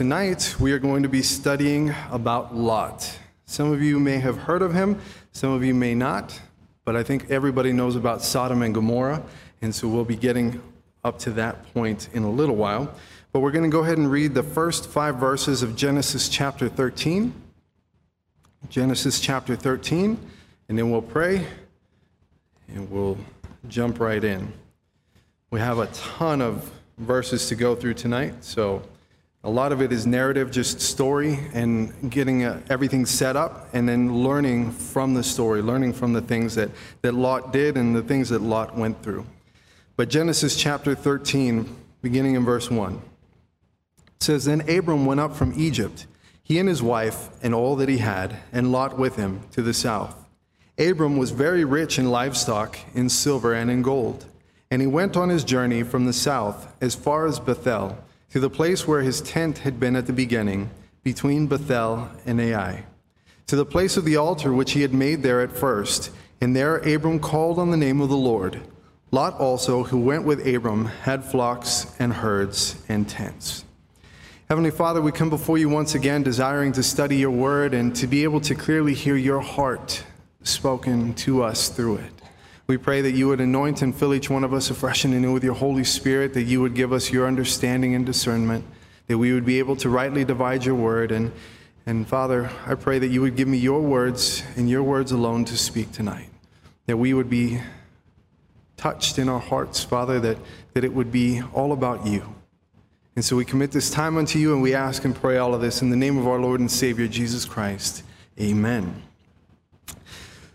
tonight we are going to be studying about Lot. Some of you may have heard of him, some of you may not, but I think everybody knows about Sodom and Gomorrah, and so we'll be getting up to that point in a little while. But we're going to go ahead and read the first five verses of Genesis chapter 13. Genesis chapter 13, and then we'll pray and we'll jump right in. We have a ton of verses to go through tonight, so a lot of it is narrative, just story, and getting uh, everything set up, and then learning from the story, learning from the things that, that Lot did and the things that Lot went through. But Genesis chapter 13, beginning in verse 1, says Then Abram went up from Egypt, he and his wife, and all that he had, and Lot with him, to the south. Abram was very rich in livestock, in silver, and in gold. And he went on his journey from the south as far as Bethel to the place where his tent had been at the beginning, between Bethel and Ai, to the place of the altar which he had made there at first. And there Abram called on the name of the Lord. Lot also, who went with Abram, had flocks and herds and tents. Heavenly Father, we come before you once again, desiring to study your word and to be able to clearly hear your heart spoken to us through it. We pray that you would anoint and fill each one of us afresh and anew with your Holy Spirit, that you would give us your understanding and discernment, that we would be able to rightly divide your word. And, and Father, I pray that you would give me your words and your words alone to speak tonight, that we would be touched in our hearts, Father, that, that it would be all about you. And so we commit this time unto you and we ask and pray all of this in the name of our Lord and Savior, Jesus Christ. Amen.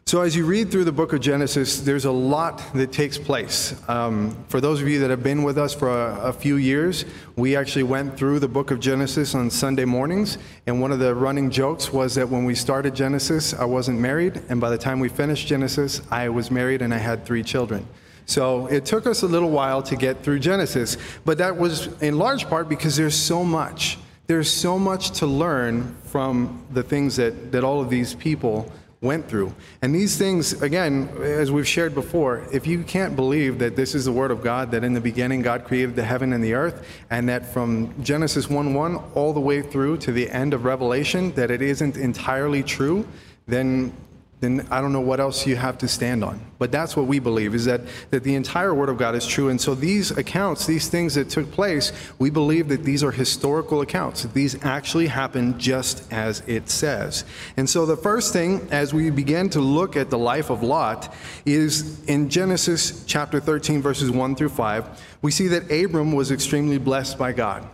So, as you read through the book of Genesis, there's a lot that takes place. Um, for those of you that have been with us for a, a, few years, we actually went through the book of Genesis on Sunday mornings. And one of the running jokes was that when we started Genesis, I wasn't married. And by the time we finished Genesis, I was married and I had three children. So, it took us a little while to get through Genesis. But that was in large part because there's so much. There's so much to learn from the things that, that all of these people went through. And these things, again, as we've shared before, if you can't believe that this is the Word of God, that in the beginning God created the heaven and the earth, and that from Genesis 1 1 all the way through to the end of Revelation, that it isn't entirely true, then then I don't know what else you have to stand on. But that's what we believe is that, that the entire Word of God is true. And so these accounts, these things that took place, we believe that these are historical accounts. These actually happened just as it says. And so the first thing, as we begin to look at the life of Lot, is in Genesis chapter 13, verses 1 through 5, we see that Abram was extremely blessed by God.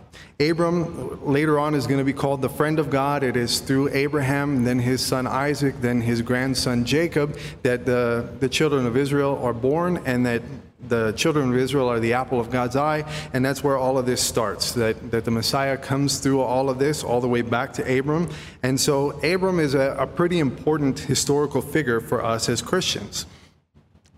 Abram later on is going to be called the friend of God. It is through Abraham, then his son Isaac, then his grandson Jacob, that the, the children of Israel are born, and that the children of Israel are the apple of God's eye. And that's where all of this starts, that, that the Messiah comes through all of this, all the way back to Abram. And so Abram is a, a pretty important historical figure for us as Christians.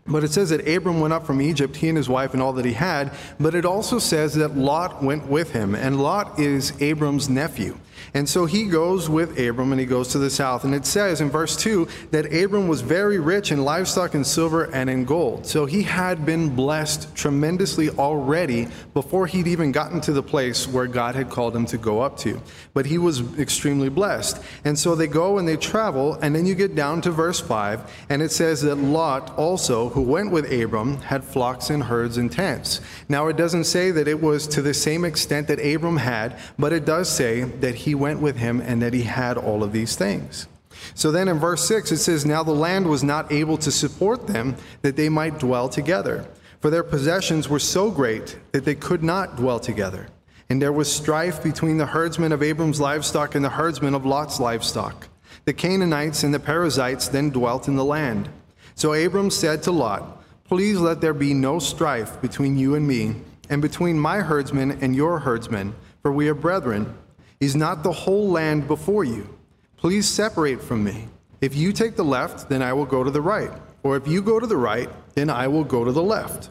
But it says that Abram went up from Egypt, he and his wife and all that he had. But it also says that Lot went with him. And Lot is Abram's nephew. And so he goes with Abram and he goes to the south. And it says in verse 2 that Abram was very rich in livestock and silver and in gold. So he had been blessed tremendously already before he'd even gotten to the place where God had called him to go up to. But he was extremely blessed. And so they go and they travel. And then you get down to verse 5 and it says that Lot also, who went with Abram, had flocks and herds and tents. Now it doesn't say that it was to the same extent that Abram had, but it does say that he went with him and that he had all of these things. So then in verse 6, it says, Now the land was not able to support them, that they might dwell together. For their possessions were so great that they could not dwell together. And there was strife between the herdsmen of Abram's livestock and the herdsmen of Lot's livestock. The Canaanites and the Perizzites then dwelt in the land. So Abram said to Lot, Please let there be no strife between you and me, and between my herdsmen and your herdsmen, for we are brethren. Is not the whole land before you? Please separate from me. If you take the left, then I will go to the right. Or if you go to the right, then I will go to the left.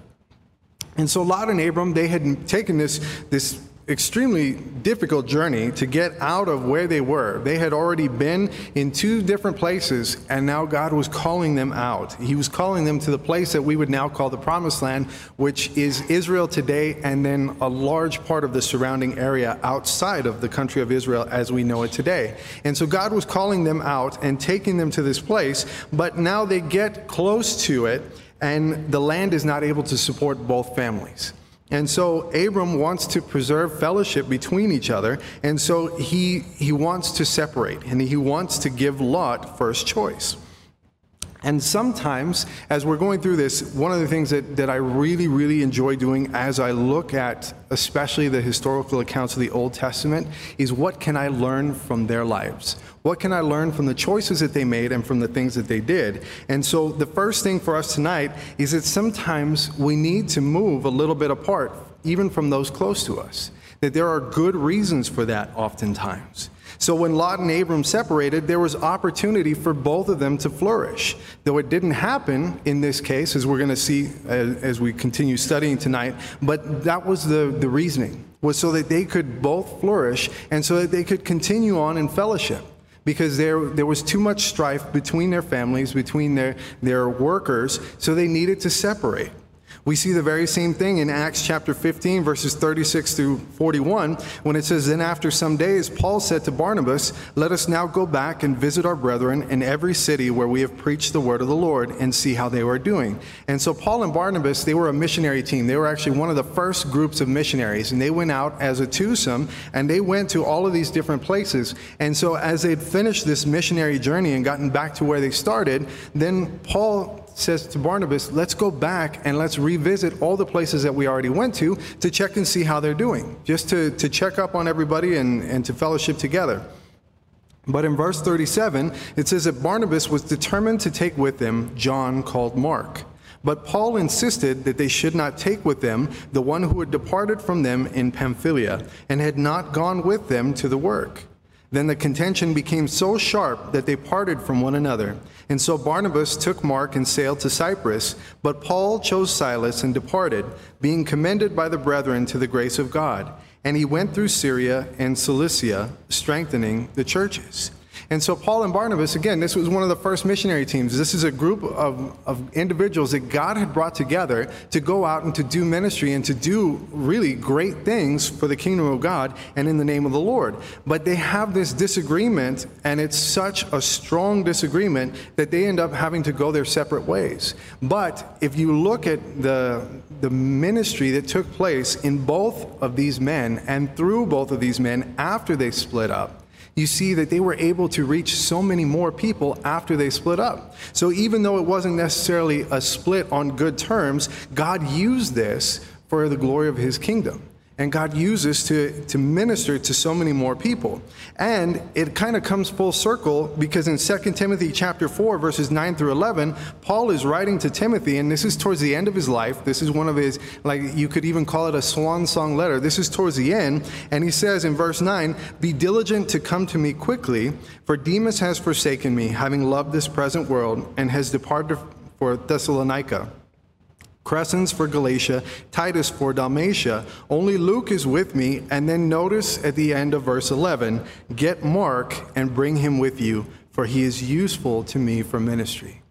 And so Lot and Abram, they had taken this, this extremely difficult journey to get out of where they were. They had already been in two different places, and now God was calling them out. He was calling them to the place that we would now call the Promised Land, which is Israel today, and then a large part of the surrounding area outside of the country of Israel as we know it today. And so God was calling them out and taking them to this place, but now they get close to it, and the land is not able to support both families. And so Abram wants to preserve fellowship between each other, and so he, he wants to separate, and he wants to give Lot first choice. And sometimes, as we're going through this, one of the things that, that I really, really enjoy doing as I look at especially the historical accounts of the Old Testament is what can I learn from their lives? What can I learn from the choices that they made and from the things that they did? And so, the first thing for us tonight is that sometimes we need to move a little bit apart, even from those close to us. That there are good reasons for that oftentimes. So when Lot and Abram separated, there was opportunity for both of them to flourish. Though it didn't happen in this case, as we're going to see as, as, we continue studying tonight, but that was the, the reasoning, was so that they could both flourish and so that they could continue on in fellowship. Because there, there was too much strife between their families, between their, their workers, so they needed to separate. We see the very same thing in Acts chapter 15, verses 36 through 41, when it says, Then after some days, Paul said to Barnabas, Let us now go back and visit our brethren in every city where we have preached the word of the Lord and see how they were doing. And so Paul and Barnabas, they were a missionary team. They were actually one of the first groups of missionaries, and they went out as a twosome, and they went to all of these different places. And so as they'd finished this missionary journey and gotten back to where they started, then Paul says to Barnabas, let's go back and let's revisit all the places that we already went to to check and see how they're doing, just to, to check up on everybody and, and to fellowship together. But in verse 37, it says that Barnabas was determined to take with them John called Mark. But Paul insisted that they should not take with them the one who had departed from them in Pamphylia and had not gone with them to the work. Then the contention became so sharp that they parted from one another. And so Barnabas took Mark and sailed to Cyprus, but Paul chose Silas and departed, being commended by the brethren to the grace of God. And he went through Syria and Cilicia, strengthening the churches. And so, Paul and Barnabas, again, this was one of the first missionary teams. This is a group of, of individuals that God had brought together to go out and to do ministry and to do really great things for the kingdom of God and in the name of the Lord. But they have this disagreement, and it's such a strong disagreement that they end up having to go their separate ways. But if you look at the, the ministry that took place in both of these men and through both of these men after they split up, you see that they were able to reach so many more people after they split up. So even though it wasn't necessarily a split on good terms, God used this for the glory of his kingdom. And God uses to, to minister to so many more people. And it kind of comes full circle because in 2 Timothy chapter 4, verses 9 through 11, Paul is writing to Timothy, and this is towards the end of his life. This is one of his, like you could even call it a swan song letter. This is towards the end. And he says in verse 9, Be diligent to come to me quickly, for Demas has forsaken me, having loved this present world, and has departed for Thessalonica. Crescens for Galatia, Titus for Dalmatia. Only Luke is with me. And then notice at the end of verse 11 get Mark and bring him with you, for he is useful to me for ministry.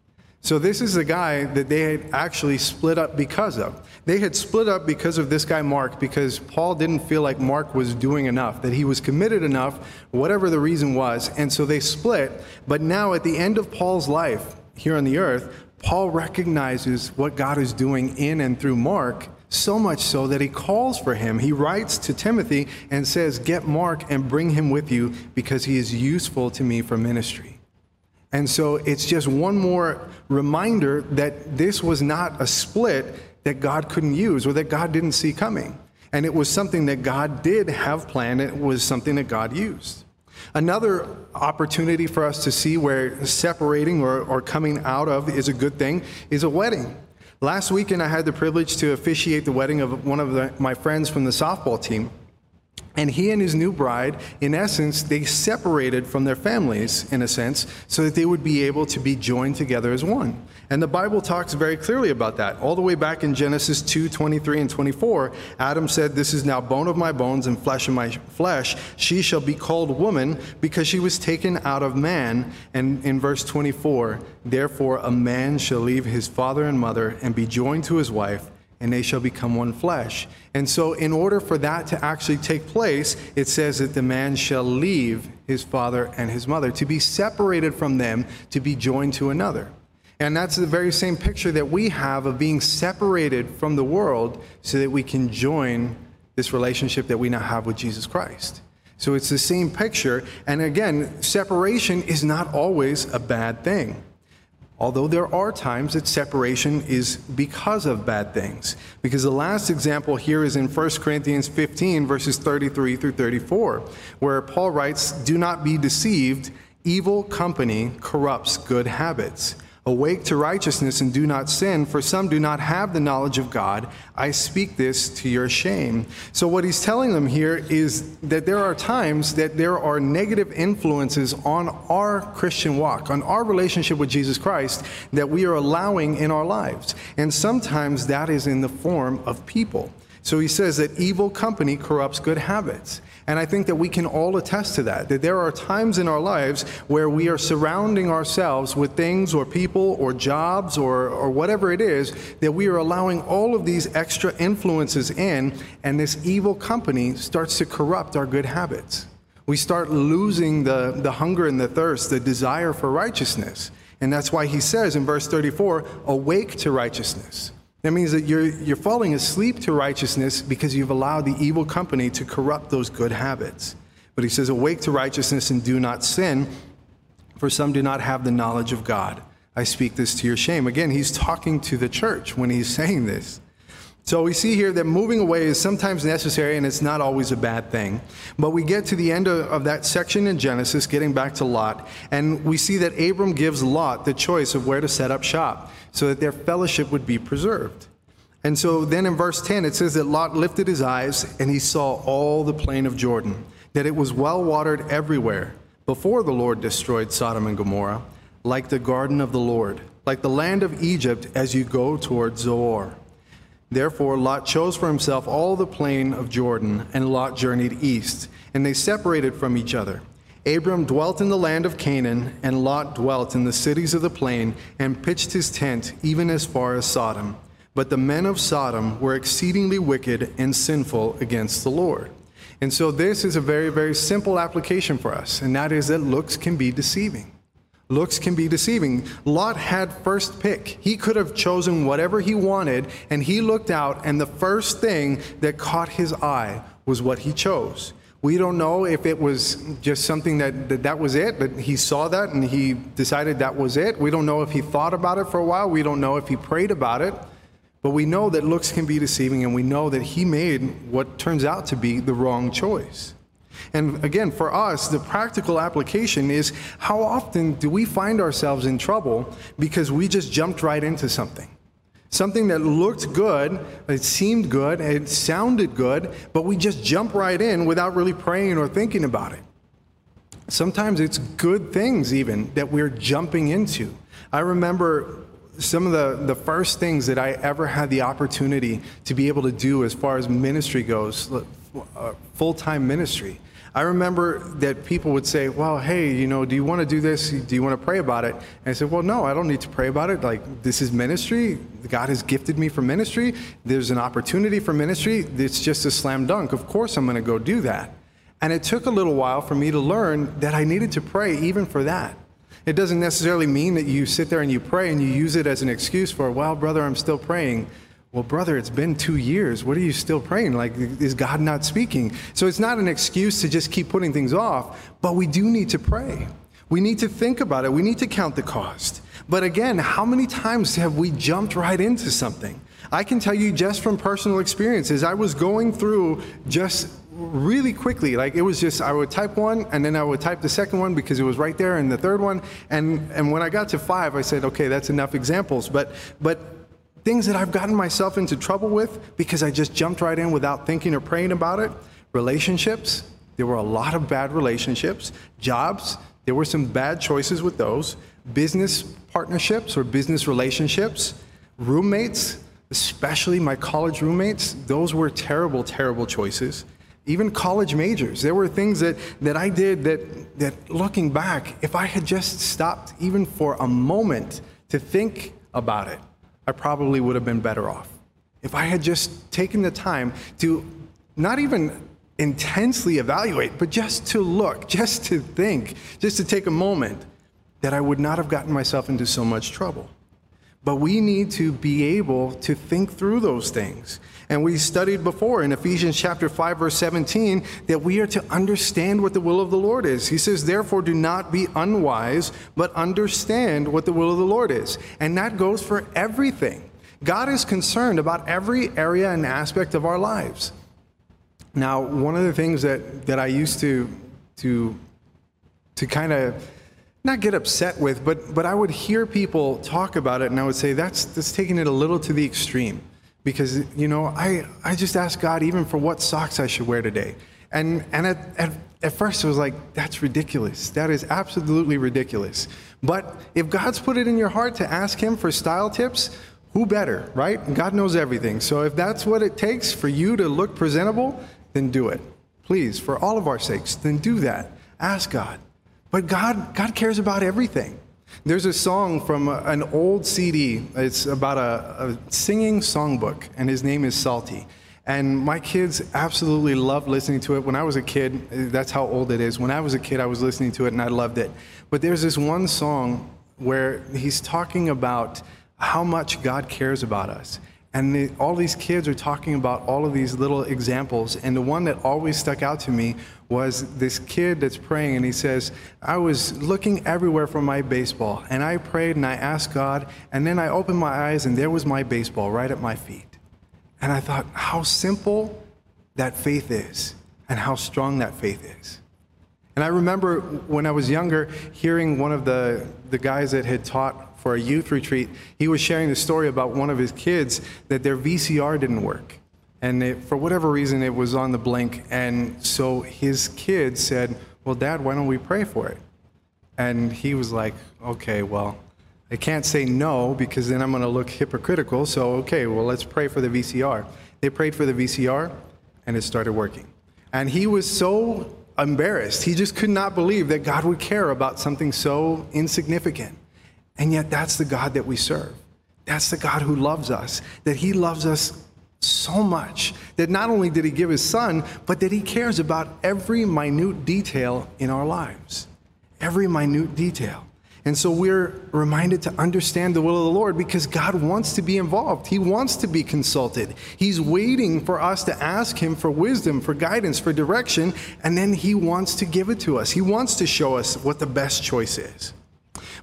So, this is a guy that they had actually split up because of. They had split up because of this guy, Mark, because Paul didn't feel like Mark was doing enough, that he was committed enough, whatever the reason was. And so they split. But now, at the end of Paul's life here on the earth, Paul recognizes what God is doing in and through Mark, so much so that he calls for him. He writes to Timothy and says, Get Mark and bring him with you because he is useful to me for ministry. And so it's just one more reminder that this was not a split that God couldn't use or that God didn't see coming. And it was something that God did have planned, it was something that God used. Another opportunity for us to see where separating or, or coming out of is a good thing is a wedding. Last weekend, I had the privilege to officiate the wedding of one of the, my friends from the softball team. And he and his new bride, in essence, they separated from their families, in a sense, so that they would be able to be joined together as one. And the Bible talks very clearly about that. All the way back in Genesis 2 23 and 24, Adam said, This is now bone of my bones and flesh of my flesh. She shall be called woman because she was taken out of man. And in verse 24, therefore a man shall leave his father and mother and be joined to his wife and they shall become one flesh. And so, in order for that to actually take place, it says that the man shall leave his father and his mother, to be separated from them, to be joined to another. And that's the very same picture that we have of being separated from the world so that we can join this relationship that we now have with Jesus Christ. So it's the same picture. And again, separation is not always a bad thing. Although there are times that separation is because of bad things. Because the last example here is in 1 Corinthians 15, verses 33 through 34, where Paul writes, Do not be deceived, evil company corrupts good habits. Awake to righteousness and do not sin, for some do not have the knowledge of God. I speak this to your shame. So, what he's telling them here is that there are times that there are negative influences on our Christian walk, on our relationship with Jesus Christ, that we are allowing in our lives. And sometimes that is in the form of people. So, he says that evil company corrupts good habits. And I think that we can all attest to that, that there are times in our lives where we are surrounding ourselves with things or people or jobs or, or whatever it is, that we are allowing all of these extra influences in, and this evil company starts to corrupt our good habits. We start losing the, the hunger and the thirst, the desire for righteousness. And that's why he says in verse 34 awake to righteousness. That means that you're, you're falling asleep to righteousness because you've allowed the evil company to corrupt those good habits. But he says, Awake to righteousness and do not sin, for some do not have the knowledge of God. I speak this to your shame. Again, he's talking to the church when he's saying this. So we see here that moving away is sometimes necessary and it's not always a bad thing. But we get to the end of, of, that section in Genesis, getting back to Lot, and we see that Abram gives Lot the choice of where to set up shop so that their fellowship would be preserved. And so then in verse 10, it says that Lot lifted his eyes and he saw all the plain of Jordan, that it was well watered everywhere before the Lord destroyed Sodom and Gomorrah, like the garden of the Lord, like the land of Egypt as you go toward Zoar. Therefore, Lot chose for himself all the plain of Jordan, and Lot journeyed east, and they separated from each other. Abram dwelt in the land of Canaan, and Lot dwelt in the cities of the plain, and pitched his tent even as far as Sodom. But the men of Sodom were exceedingly wicked and sinful against the Lord. And so, this is a very, very simple application for us, and that is that looks can be deceiving. Looks can be deceiving. Lot had first pick. He could have chosen whatever he wanted, and he looked out, and the first thing that caught his eye was what he chose. We don't know if it was just something that, that that was it, but he saw that and he decided that was it. We don't know if he thought about it for a while. We don't know if he prayed about it. But we know that looks can be deceiving, and we know that he made what turns out to be the wrong choice. And again, for us, the practical application is how often do we find ourselves in trouble because we just jumped right into something? Something that looked good, it seemed good, it sounded good, but we just jump right in without really praying or thinking about it. Sometimes it's good things, even, that we're jumping into. I remember some of the, the first things that I ever had the opportunity to be able to do as far as ministry goes, uh, full time ministry. I remember that people would say, Well, hey, you know, do you want to do this? Do you want to pray about it? And I said, Well, no, I don't need to pray about it. Like, this is ministry. God has gifted me for ministry. There's an opportunity for ministry. It's just a slam dunk. Of course, I'm going to go do that. And it took a little while for me to learn that I needed to pray even for that. It doesn't necessarily mean that you sit there and you pray and you use it as an excuse for, well, brother, I'm still praying. Well, brother, it's been two years. What are you still praying? Like, is God not speaking? So it's not an excuse to just keep putting things off, but we do need to pray. We need to think about it. We need to count the cost. But again, how many times have we jumped right into something? I can tell you just from personal experiences, I was going through just really quickly. Like it was just I would type one and then I would type the second one because it was right there and the third one. And and when I got to five, I said, okay, that's enough examples. But but things that I've gotten myself into trouble with because I just jumped right in without thinking or praying about it. Relationships, there were a lot of bad relationships. Jobs, there were some bad choices with those. Business partnerships or business relationships. Roommates, especially my college roommates, those were terrible, terrible choices. Even college majors, there were things that, that I did that, that, looking back, if I had just stopped even for a moment to think about it, I probably would have been better off. If I had just taken the time to not even intensely evaluate, but just to look, just to think, just to take a moment, that I would not have gotten myself into so much trouble. But we need to be able to think through those things. And we studied before in Ephesians chapter 5 verse 17 that we are to understand what the will of the Lord is. He says, "Therefore do not be unwise, but understand what the will of the Lord is." And that goes for everything. God is concerned about every area and aspect of our lives. Now, one of the things that, that I used to to to kind of not get upset with, but, but I would hear people talk about it and I would say, that's, that's taking it a little to the extreme. Because, you know, I, I just asked God even for what socks I should wear today. And, and at, at, at first it was like, that's ridiculous. That is absolutely ridiculous. But if God's put it in your heart to ask Him for style tips, who better, right? God knows everything. So if that's what it takes for you to look presentable, then do it. Please, for all of our sakes, then do that. Ask God. But God, God cares about everything. There's a song from an old CD. It's about a, a singing songbook, and his name is Psalty. And my kids absolutely loved listening to it. When I was a kid, that's how old it is. When I was a kid, I was listening to it and I loved it. But there's this one song where he's talking about how much God cares about us. And the, all these kids are talking about all of these little examples. And the one that always stuck out to me was this kid that's praying, and he says, I was looking everywhere for my baseball, and I prayed and I asked God, and then I opened my eyes, and there was my baseball right at my feet. And I thought, how simple that faith is, and how strong that faith is. And I remember when I was younger hearing one of the, the guys that had taught for a youth retreat, he was sharing the story about one of his kids that their VCR didn't work. And it, for whatever reason, it was on the blink. And so his kid said, Well, Dad, why don't we pray for it? And he was like, Okay, well, I can't say no because then I'm going to look hypocritical. So, okay, well, let's pray for the VCR. They prayed for the VCR and it started working. And he was so embarrassed. He just could not believe that God would care about something so insignificant. And yet, that's the God that we serve. That's the God who loves us, that He loves us so much that not only did He give His Son, but that He cares about every minute detail in our lives. Every minute detail. And so we're reminded to understand the will of the Lord because God wants to be involved. He wants to be consulted. He's waiting for us to ask Him for wisdom, for guidance, for direction, and then He wants to give it to us. He wants to show us what the best choice is.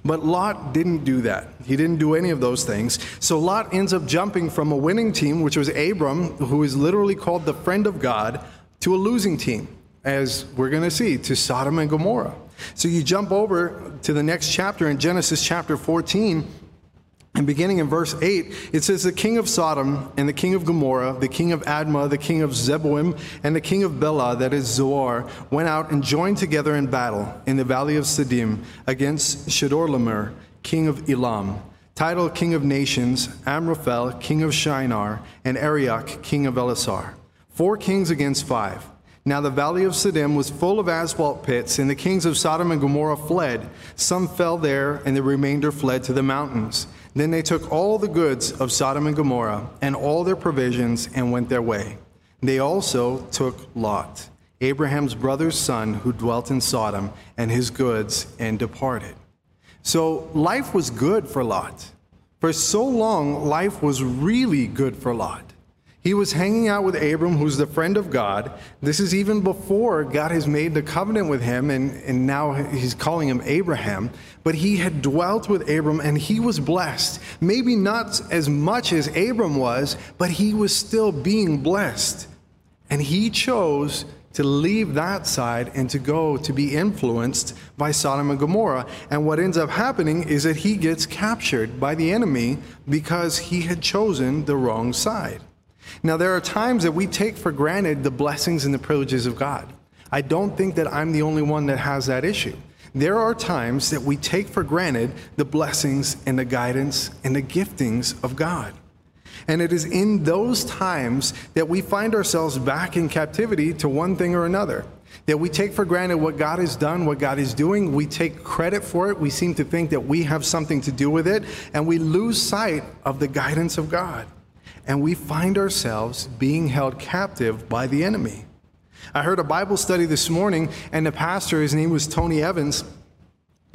But Lot didn't do that. He didn't do any of those things. So Lot ends up jumping from a winning team, which was Abram, who is literally called the friend of God, to a losing team, as we're going to see, to Sodom and Gomorrah. So you jump over to the next chapter in Genesis chapter 14 and beginning in verse 8, it says, The king of Sodom and the king of Gomorrah, the king of Admah, the king of Zeboim, and the king of Bela, that is Zoar, went out and joined together in battle in the valley of Siddim against Chedorlaomer, king of Elam, Tidal, king of nations, Amraphel, king of Shinar, and Arioch, king of Ellasar. Four kings against five. Now the valley of Siddim was full of asphalt pits, and the kings of Sodom and Gomorrah fled. Some fell there, and the remainder fled to the mountains. Then they took all the goods of Sodom and Gomorrah and all their provisions and went their way. They also took Lot, Abraham's brother's son, who dwelt in Sodom, and his goods and departed. So life was good for Lot. For so long, life was really good for Lot. He was hanging out with Abram, who's the friend of God. This is even before God has made the covenant with him, and, and now he's calling him Abraham. But he had dwelt with Abram, and he was blessed. Maybe not as much as Abram was, but he was still being blessed. And he chose to leave that side and to go to be influenced by Sodom and Gomorrah. And what ends up happening is that he gets captured by the enemy because he had chosen the wrong side. Now, there are times that we take for granted the blessings and the privileges of God. I don't think that I'm the only one that has that issue. There are times that we take for granted the blessings and the guidance and the giftings of God. And it is in those times that we find ourselves back in captivity to one thing or another. That we take for granted what God has done, what God is doing. We take credit for it. We seem to think that we have something to do with it. And we lose sight of the guidance of God. And we find ourselves being held captive by the enemy. I heard a Bible study this morning, and the pastor, his name was Tony Evans,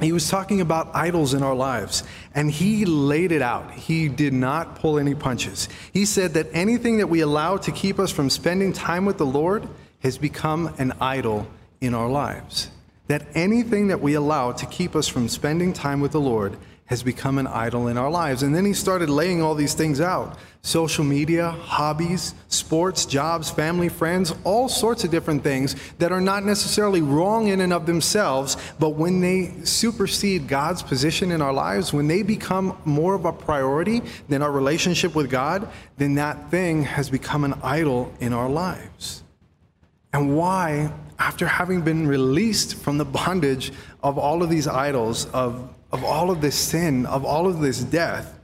he was talking about idols in our lives, and he laid it out. He did not pull any punches. He said that anything that we allow to keep us from spending time with the Lord has become an idol in our lives. That anything that we allow to keep us from spending time with the Lord has become an idol in our lives. And then he started laying all these things out social media, hobbies, sports, jobs, family, friends, all sorts of different things that are not necessarily wrong in and of themselves, but when they supersede God's position in our lives, when they become more of a priority than our relationship with God, then that thing has become an idol in our lives. And why, after having been released from the bondage of all of these idols, of of all of this sin, of all of this death,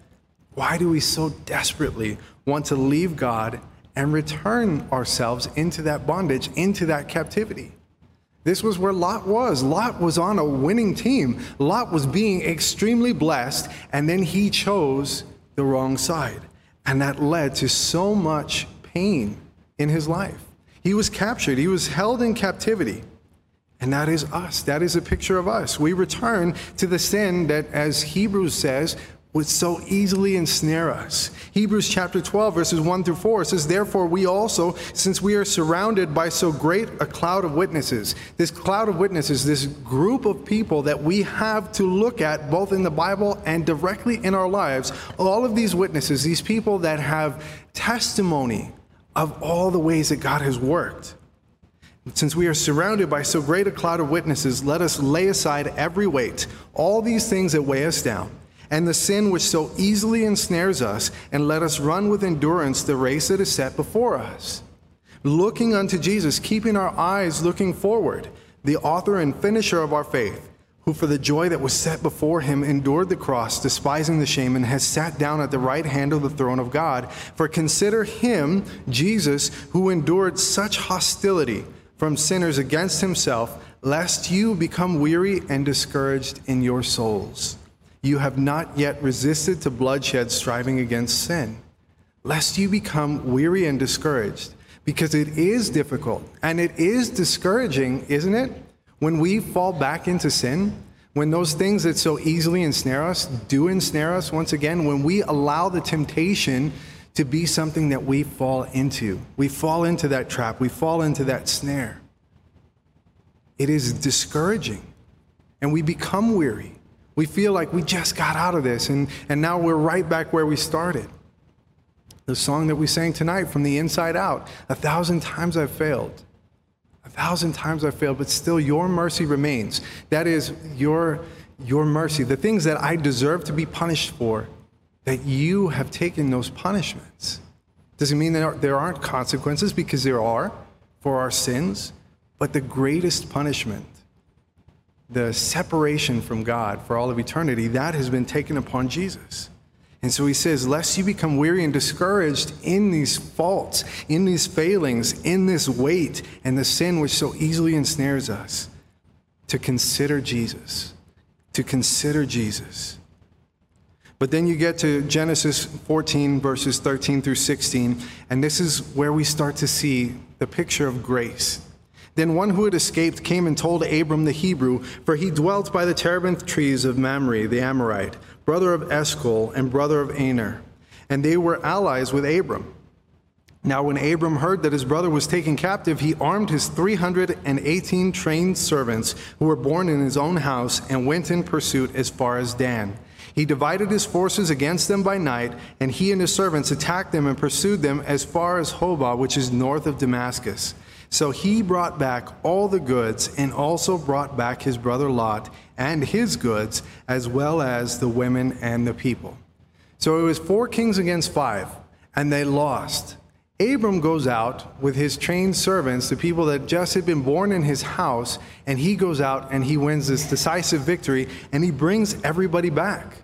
why do we so desperately want to leave God and return ourselves into that bondage, into that captivity? This was where Lot was. Lot was on a winning team. Lot was being extremely blessed, and then he chose the wrong side. And that led to so much pain in his life. He was captured, he was held in captivity. And that is us. That is a picture of us. We return to the sin that, as Hebrews says, would so easily ensnare us. Hebrews chapter 12, verses 1 through 4 says, Therefore, we also, since we are surrounded by so great a cloud of witnesses, this cloud of witnesses, this group of people that we have to look at both in the Bible and directly in our lives, all of these witnesses, these people that have testimony of all the ways that God has worked. Since we are surrounded by so great a cloud of witnesses, let us lay aside every weight, all these things that weigh us down, and the sin which so easily ensnares us, and let us run with endurance the race that is set before us. Looking unto Jesus, keeping our eyes looking forward, the author and finisher of our faith, who for the joy that was set before him endured the cross, despising the shame, and has sat down at the right hand of the throne of God. For consider him, Jesus, who endured such hostility from sinners against himself, lest you become weary and discouraged in your souls. You have not yet resisted to bloodshed, striving against sin, lest you become weary and discouraged, because it is difficult and it is discouraging, isn't it? When we fall back into sin, when those things that so easily ensnare us do ensnare us once again, when we allow the temptation to be something that we fall into. We fall into that trap, we fall into that snare. It is discouraging, and we become weary. We feel like we just got out of this, and, and now we're right back where we started. The song that we sang tonight, From the Inside Out, a thousand times I've failed. A thousand times I've failed, but still your mercy remains. That is your, your mercy. The things that I deserve to be punished for, that you have taken those punishments. Does it mean that there aren't consequences? Because there are for our sins. But the greatest punishment, the separation from God for all of eternity, that has been taken upon Jesus. And so he says, Lest you become weary and discouraged in these faults, in these failings, in this weight, and the sin which so easily ensnares us, to consider Jesus. To consider Jesus. But then you get to Genesis 14, verses 13 through 16, and this is where we start to see the picture of grace. Then one who had escaped came and told Abram the Hebrew, for he dwelt by the terebinth trees of Mamre the Amorite, brother of Eshcol and brother of Aner, and they were allies with Abram. Now, when Abram heard that his brother was taken captive, he armed his 318 trained servants who were born in his own house and went in pursuit as far as Dan. He divided his forces against them by night, and he and his servants attacked them and pursued them as far as Hobah, which is north of Damascus. So he brought back all the goods, and also brought back his brother Lot and his goods, as well as the women and the people. So it was four kings against five, and they lost. Abram goes out with his trained servants, the people that just had been born in his house, and he goes out and he wins this decisive victory and he brings everybody back.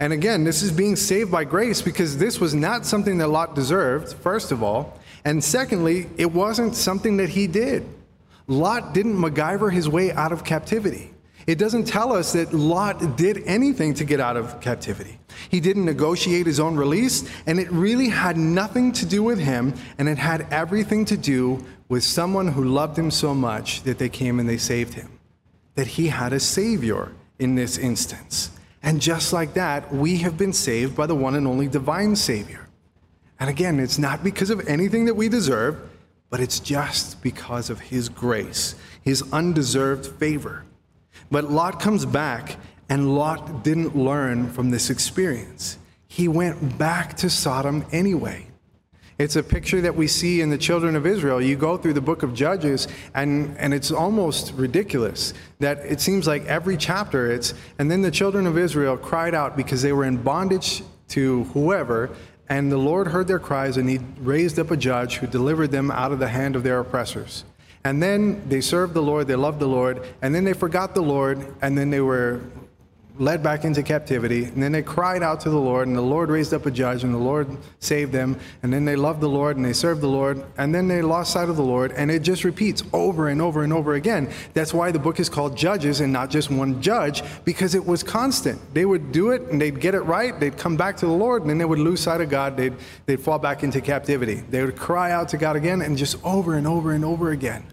And again, this is being saved by grace because this was not something that Lot deserved, first of all. And secondly, it wasn't something that he did. Lot didn't MacGyver his way out of captivity. It doesn't tell us that Lot did anything to get out of captivity. He didn't negotiate his own release, and it really had nothing to do with him, and it had everything to do with someone who loved him so much that they came and they saved him. That he had a savior in this instance. And just like that, we have been saved by the one and only divine Savior. And again, it's not because of anything that we deserve, but it's just because of His grace, His undeserved favor. But Lot comes back, and Lot didn't learn from this experience. He went back to Sodom anyway. It's a picture that we see in the children of Israel. You go through the book of Judges, and, and it's almost ridiculous that it seems like every chapter it's, and then the children of Israel cried out because they were in bondage to whoever, and the Lord heard their cries, and he raised up a judge who delivered them out of the hand of their oppressors. And then they served the Lord, they loved the Lord, and then they forgot the Lord, and then they were led back into captivity. And then they cried out to the Lord, and the Lord raised up a judge, and the Lord saved them. And then they loved the Lord, and they served the Lord. And then they lost sight of the Lord. And it just repeats over and over and over again. That's why the book is called Judges and not just one judge, because it was constant. They would do it, and they'd get it right. They'd come back to the Lord, and then they would lose sight of God. They'd, they'd fall back into captivity. They would cry out to God again, and just over and over and over again.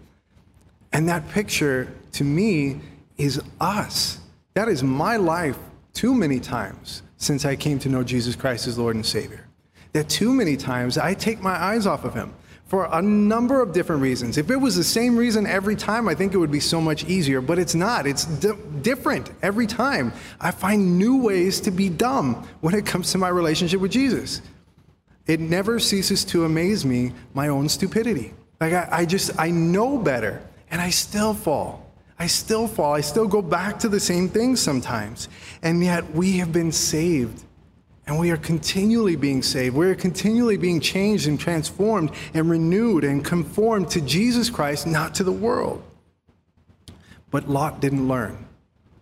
And that picture, to me, is us that is my life too many times since I came to know Jesus Christ as Lord and Savior. That too many times I take my eyes off of Him for a number of different reasons. If it was the same reason every time, I think it would be so much easier, but it's not. It's di- different every time. I find new ways to be dumb when it comes to my relationship with Jesus. It never ceases to amaze me, my own stupidity. Like, I, I just, I know better, and I still fall. I still fall. I still go back to the same things sometimes. And yet we have been saved. And we are continually being saved. We are continually being changed and transformed and renewed and conformed to Jesus Christ, not to the world. But Lot didn't learn.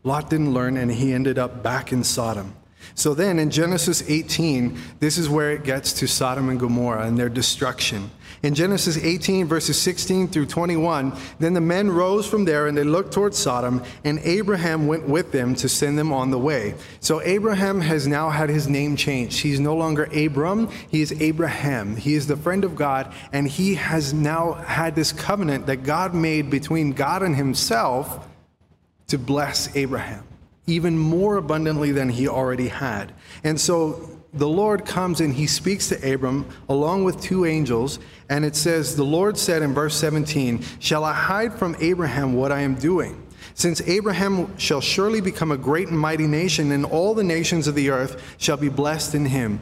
Lot didn't learn, and he ended up back in Sodom. So then in Genesis 18, this is where it gets to Sodom and Gomorrah and their destruction. In Genesis 18, verses 16 through 21, then the men rose from there and they looked towards Sodom, and Abraham went with them to send them on the way. So Abraham has now had his name changed. He's no longer Abram, he is Abraham. He is the friend of God, and he has now had this covenant that God made between God and himself to bless Abraham even more abundantly than he already had. And so the Lord comes and he speaks to Abram along with two angels. And it says, The Lord said in verse 17, Shall I hide from Abraham what I am doing? Since Abraham shall surely become a great and mighty nation, and all the nations of the earth shall be blessed in him.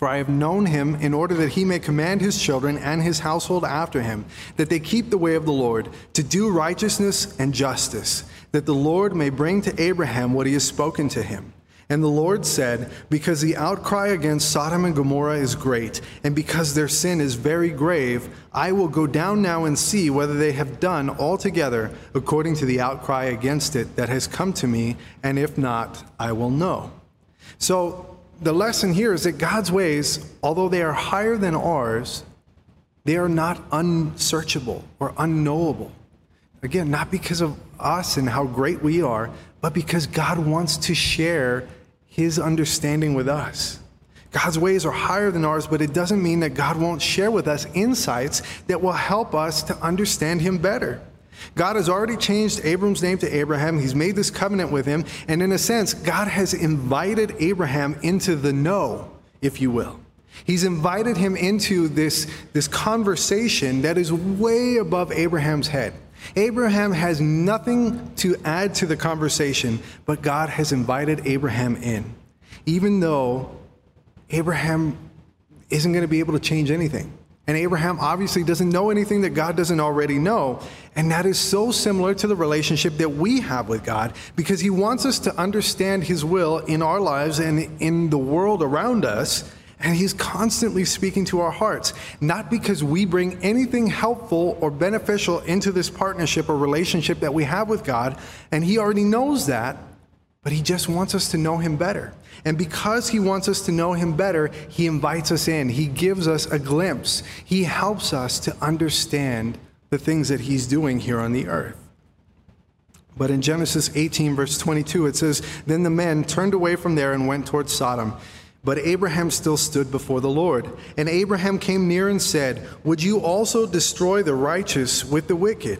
For I have known him in order that he may command his children and his household after him, that they keep the way of the Lord, to do righteousness and justice, that the Lord may bring to Abraham what he has spoken to him. And the Lord said, Because the outcry against Sodom and Gomorrah is great, and because their sin is very grave, I will go down now and see whether they have done altogether according to the outcry against it that has come to me, and if not, I will know. So the lesson here is that God's ways, although they are higher than ours, they are not unsearchable or unknowable. Again, not because of us and how great we are, but because God wants to share his understanding with us. God's ways are higher than ours, but it doesn't mean that God won't share with us insights that will help us to understand him better. God has already changed Abram's name to Abraham. He's made this covenant with him. And in a sense, God has invited Abraham into the know, if you will. He's invited him into this, this conversation that is way above Abraham's head. Abraham has nothing to add to the conversation, but God has invited Abraham in, even though Abraham isn't going to be able to change anything. And Abraham obviously doesn't know anything that God doesn't already know. And that is so similar to the relationship that we have with God because he wants us to understand his will in our lives and in the world around us And he's constantly speaking to our hearts, not because we bring anything helpful or beneficial into this partnership or relationship that we have with God, and he already knows that, but he just wants us to know him better. And because he wants us to know him better, he invites us in. He gives us a glimpse. He helps us to understand the things that he's doing here on the earth. But in Genesis 18, verse 22, it says, Then the men turned away from there and went towards Sodom. But Abraham still stood before the Lord. And Abraham came near and said, Would you also destroy the righteous with the wicked?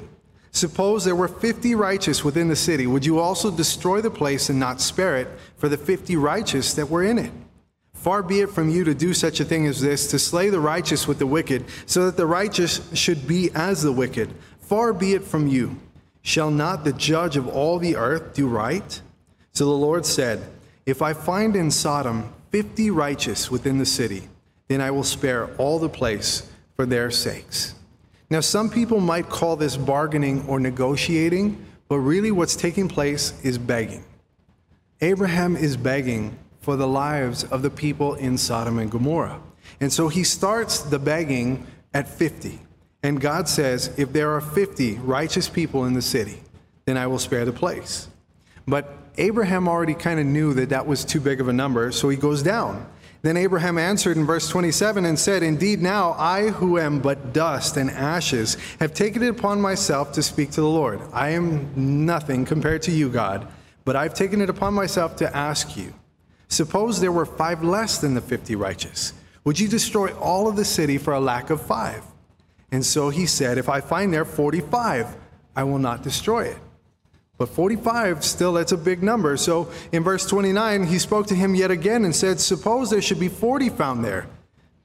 Suppose there were 50 righteous within the city. Would you also destroy the place and not spare it for the 50 righteous that were in it? Far be it from you to do such a thing as this, to slay the righteous with the wicked, so that the righteous should be as the wicked. Far be it from you. Shall not the judge of all the earth do right? So the Lord said, If I find in Sodom 50 righteous within the city, then I will spare all the place for their sakes. Now, some people might call this bargaining or negotiating, but really what's taking place is begging. Abraham is begging for the lives of the people in Sodom and Gomorrah. And so he starts the begging at 50. And God says, If there are 50 righteous people in the city, then I will spare the place. But Abraham already kind of knew that that was too big of a number, so he goes down. Then Abraham answered in verse 27 and said, Indeed, now I, who am but dust and ashes, have taken it upon myself to speak to the Lord. I am nothing compared to you, God, but I've taken it upon myself to ask you. Suppose there were five less than the 50 righteous. Would you destroy all of the city for a lack of five? And so he said, If I find there 45, I will not destroy it. But 45, still, that's a big number. So in verse 29, he spoke to him yet again and said, Suppose there should be 40 found there.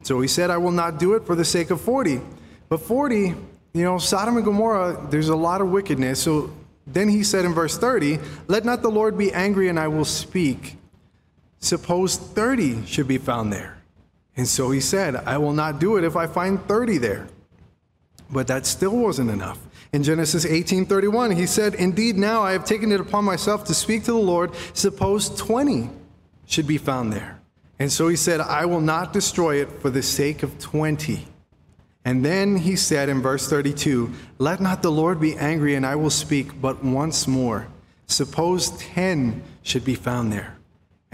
So he said, I will not do it for the sake of 40. But 40, you know, Sodom and Gomorrah, there's a lot of wickedness. So then he said in verse 30, Let not the Lord be angry, and I will speak. Suppose 30 should be found there. And so he said, I will not do it if I find 30 there. But that still wasn't enough. In Genesis 18:31, he said, "Indeed, now I have taken it upon myself to speak to the Lord. Suppose 20 should be found there." And so he said, "I will not destroy it for the sake of 20." And then he said in verse 32, "Let not the Lord be angry, and I will speak but once more. Suppose 10 should be found there."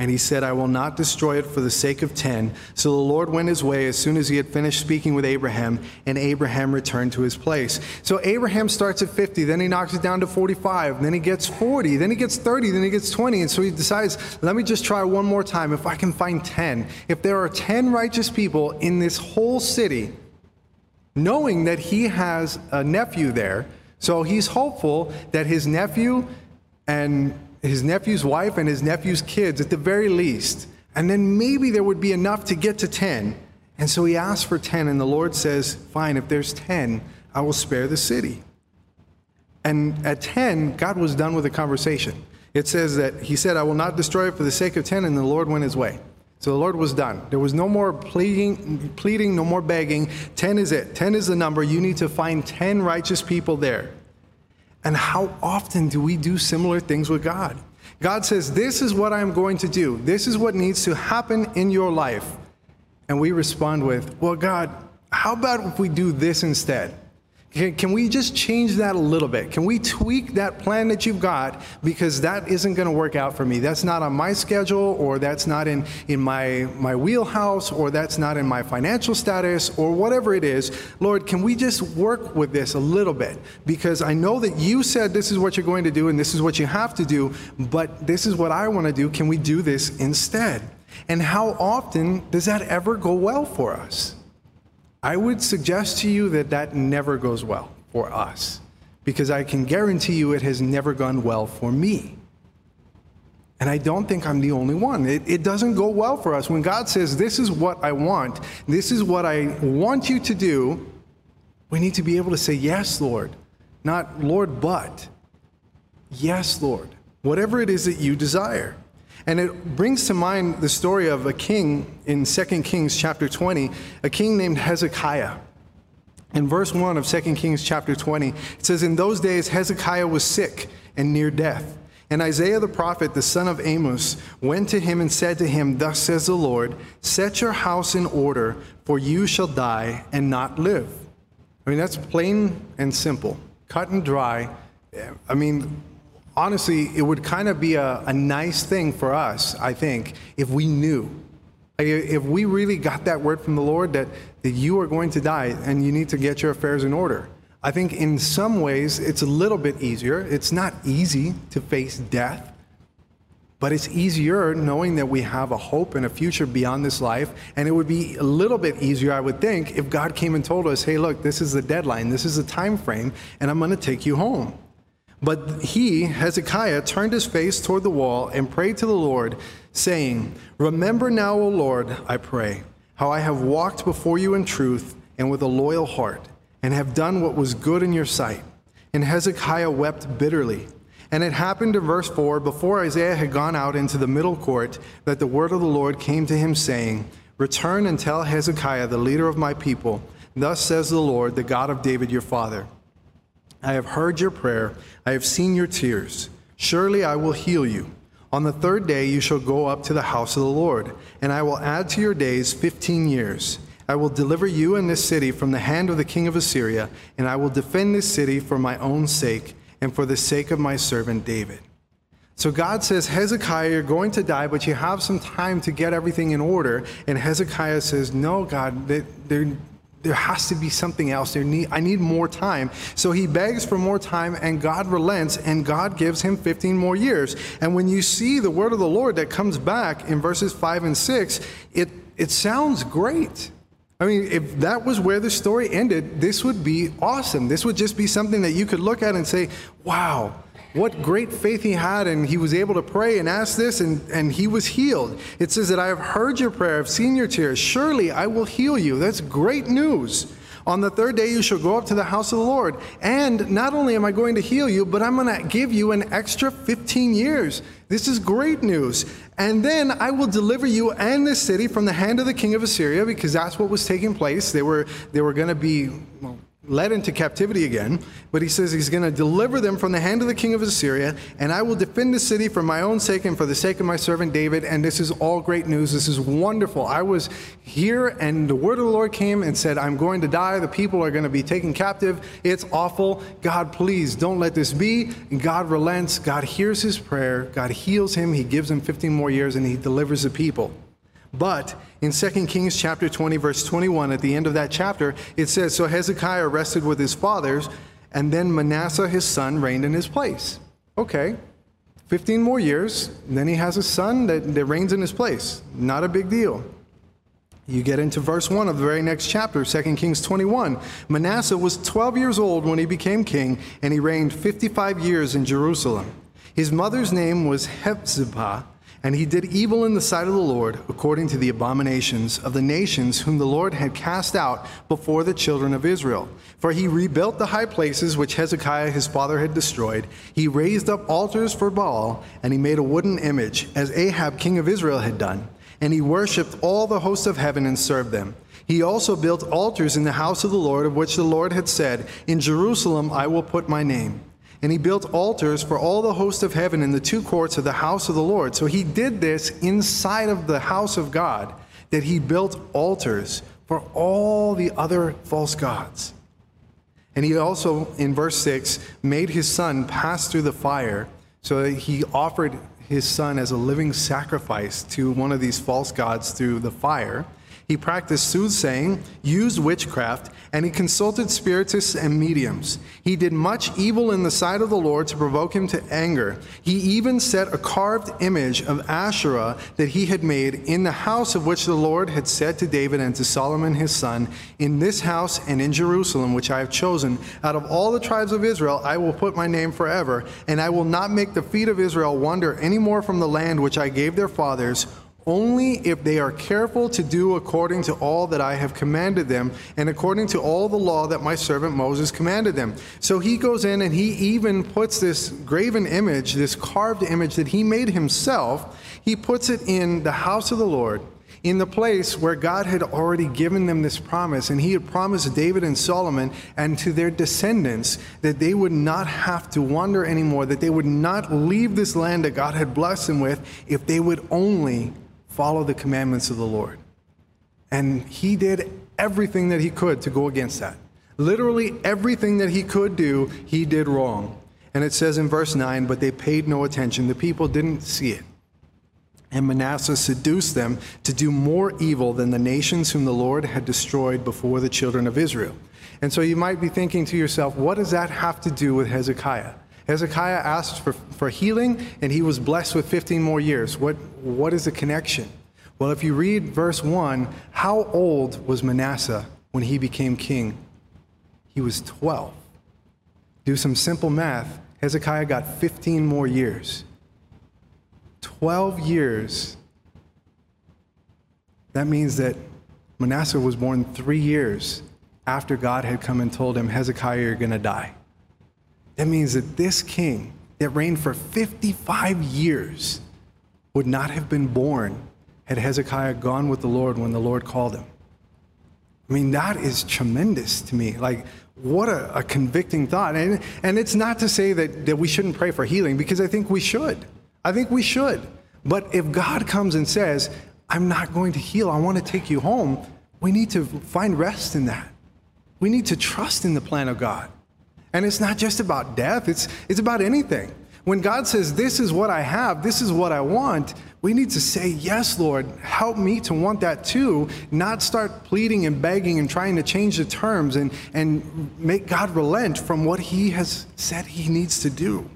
And he said, I will not destroy it for the sake of ten. So the Lord went his way as soon as he had finished speaking with Abraham, and Abraham returned to his place. So Abraham starts at 50, then he knocks it down to 45, then he gets 40, then he gets 30, then he gets 20. And so he decides, let me just try one more time if I can find 10. If there are 10 righteous people in this whole city, knowing that he has a nephew there, so he's hopeful that his nephew and his nephew's wife and his nephew's kids at the very least. And then maybe there would be enough to get to 10. And so he asks for 10, and the Lord says, Fine, if there's 10, I will spare the city. And at 10, God was done with the conversation. It says that he said, I will not destroy it for the sake of 10, and the Lord went his way. So the Lord was done. There was no more pleading, pleading, no more begging. 10 is it. 10 is the number. You need to find 10 righteous people there. And how often do we do similar things with God? God says, This is what I'm going to do. This is what needs to happen in your life. And we respond with, Well, God, how about if we do this instead? Can we just change that a little bit? Can we tweak that plan that you've got because that isn't going to work out for me? That's not on my schedule, or that's not in, in my, my wheelhouse, or that's not in my financial status, or whatever it is. Lord, can we just work with this a little bit? Because I know that you said this is what you're going to do and this is what you have to do, but this is what I want to do. Can we do this instead? And how often does that ever go well for us? I would suggest to you that that never goes well for us because I can guarantee you it has never gone well for me. And I don't think I'm the only one. It, it, doesn't go well for us. When God says, This is what I want, this is what I want you to do, we need to be able to say, Yes, Lord. Not, Lord, but. Yes, Lord. Whatever it is that you desire. And it brings to mind the story of a king in 2 Kings chapter 20, a king named Hezekiah. In verse 1 of 2 Kings chapter 20, it says, In those days Hezekiah was sick and near death. And Isaiah the prophet, the son of Amos, went to him and said to him, Thus says the Lord, Set your house in order, for you shall die and not live. I mean, that's plain and simple, cut and dry. I mean, honestly, it would kind of be a, a nice thing for us, I think, if we knew. If we really got that word from the Lord that, that you are going to die and you need to get your affairs in order. I think in some ways it's a little bit easier. It's not easy to face death, but it's easier knowing that we have a hope and a future beyond this life. And it would be a little bit easier, I would think, if God came and told us, hey, look, this is the deadline, this is the time frame, and I'm going to take you home. But he, Hezekiah, turned his face toward the wall and prayed to the Lord, saying, Remember now, O Lord, I pray, how I have walked before you in truth and with a loyal heart and have done what was good in your sight. And Hezekiah wept bitterly. And it happened in verse 4 before Isaiah had gone out into the middle court that the word of the Lord came to him, saying, Return and tell Hezekiah, the leader of my people, Thus says the Lord, the God of David your father I have heard your prayer, I have seen your tears. Surely I will heal you. On the third day you shall go up to the house of the Lord, and I will add to your days fifteen years. I will deliver you and this city from the hand of the king of Assyria, and I will defend this city for my own sake and for the sake of my servant David. So God says, Hezekiah, you're going to die, but you have some time to get everything in order. And Hezekiah says, No, God, there, there has to be something else. There need, I need more time. So he begs for more time, and God relents, and God gives him 15 more years. And when you see the word of the Lord that comes back in verses 5 and 6, it, it sounds great. I mean, if that was where the story ended, this would be awesome. This would just be something that you could look at and say, wow, what great faith he had, and he was able to pray and ask this, and, and he was healed. It says that I have heard your prayer, I've seen your tears. Surely I will heal you. That's great news. On the third day, you shall go up to the house of the Lord. And not only am I going to heal you, but I'm going to give you an extra 15 years. This is great news. And then I will deliver you and this city from the hand of the king of Assyria, because that's what was taking place. They were, they were going to be, well, led into captivity again, but he says he's going to deliver them from the hand of the king of Assyria, and I will defend the city for my own sake and for the sake of my servant David. And this is all great news. This is wonderful. I was here, and the word of the Lord came and said, I'm going to die. The people are going to be taken captive. It's awful. God, please don't let this be. And God relents. God hears his prayer. God heals him. He gives him 15 more years, and he delivers the people. But in 2 Kings chapter 20, verse 21, at the end of that chapter, it says, So Hezekiah rested with his fathers, and then Manasseh his son reigned in his place. Okay, 15 more years, then he has a son that, that reigns in his place. Not a big deal. You get into verse 1 of the very next chapter, 2 Kings 21. Manasseh was 12 years old when he became king, and he reigned 55 years in Jerusalem. His mother's name was Hephzibah and he did evil in the sight of the Lord, according to the abominations of the nations whom the Lord had cast out before the children of Israel. For he rebuilt the high places which Hezekiah his father had destroyed. He raised up altars for Baal, and he made a wooden image, as Ahab king of Israel had done. And he worshipped all the hosts of heaven and served them. He also built altars in the house of the Lord, of which the Lord had said, In Jerusalem I will put my name. And he built altars for all the host of heaven in the two courts of the house of the Lord. So he did this inside of the house of God, that he built altars for all the other false gods. And he also, in verse 6, made his son pass through the fire. So he offered his son as a living sacrifice to one of these false gods through the fire. He practiced soothsaying, used witchcraft, and he consulted spiritists and mediums. He did much evil in the sight of the Lord to provoke him to anger. He even set a carved image of Asherah that he had made in the house of which the Lord had said to David and to Solomon his son, In this house and in Jerusalem, which I have chosen, out of all the tribes of Israel, I will put my name forever, and I will not make the feet of Israel wander any more from the land which I gave their fathers only if they are careful to do according to all that I have commanded them and according to all the law that my servant Moses commanded them. So he goes in and he even puts this graven image, this carved image that he made himself, he puts it in the house of the Lord in the place where God had already given them this promise, and He had promised David and Solomon and to their descendants that they would not have to wander anymore, that they would not leave this land that God had blessed them with if they would only follow the commandments of the Lord. And He did everything that He could to go against that. Literally everything that He could do, He did wrong. And it says in verse 9, but they paid no attention. The people didn't see it. And Manasseh seduced them to do more evil than the nations whom the Lord had destroyed before the children of Israel. And so you might be thinking to yourself, what does that have to do with Hezekiah? Hezekiah asked for, for healing, and he was blessed with 15 more years. What, what is the connection? Well, if you read verse 1, how old was Manasseh when he became king? He was 12. Do some simple math. Hezekiah got 15 more years. 12 years. That means that Manasseh was born three years after God had come and told him, Hezekiah, you're going to die. That means that this king that reigned for 55 years would not have been born had Hezekiah gone with the Lord when the Lord called him. I mean, that is tremendous to me. Like, what a, a, convicting thought. And, and it's not to say that, that we shouldn't pray for healing, because I think we should. I think we should. But if God comes and says, I'm not going to heal, I want to take you home, we need to find rest in that. We need to trust in the plan of God. And it's not just about death, it's, it's about anything. When God says, This is what I have, this is what I want, we need to say, Yes, Lord, help me to want that too, not start pleading and begging and trying to change the terms and, and make God relent from what He has said He needs to do.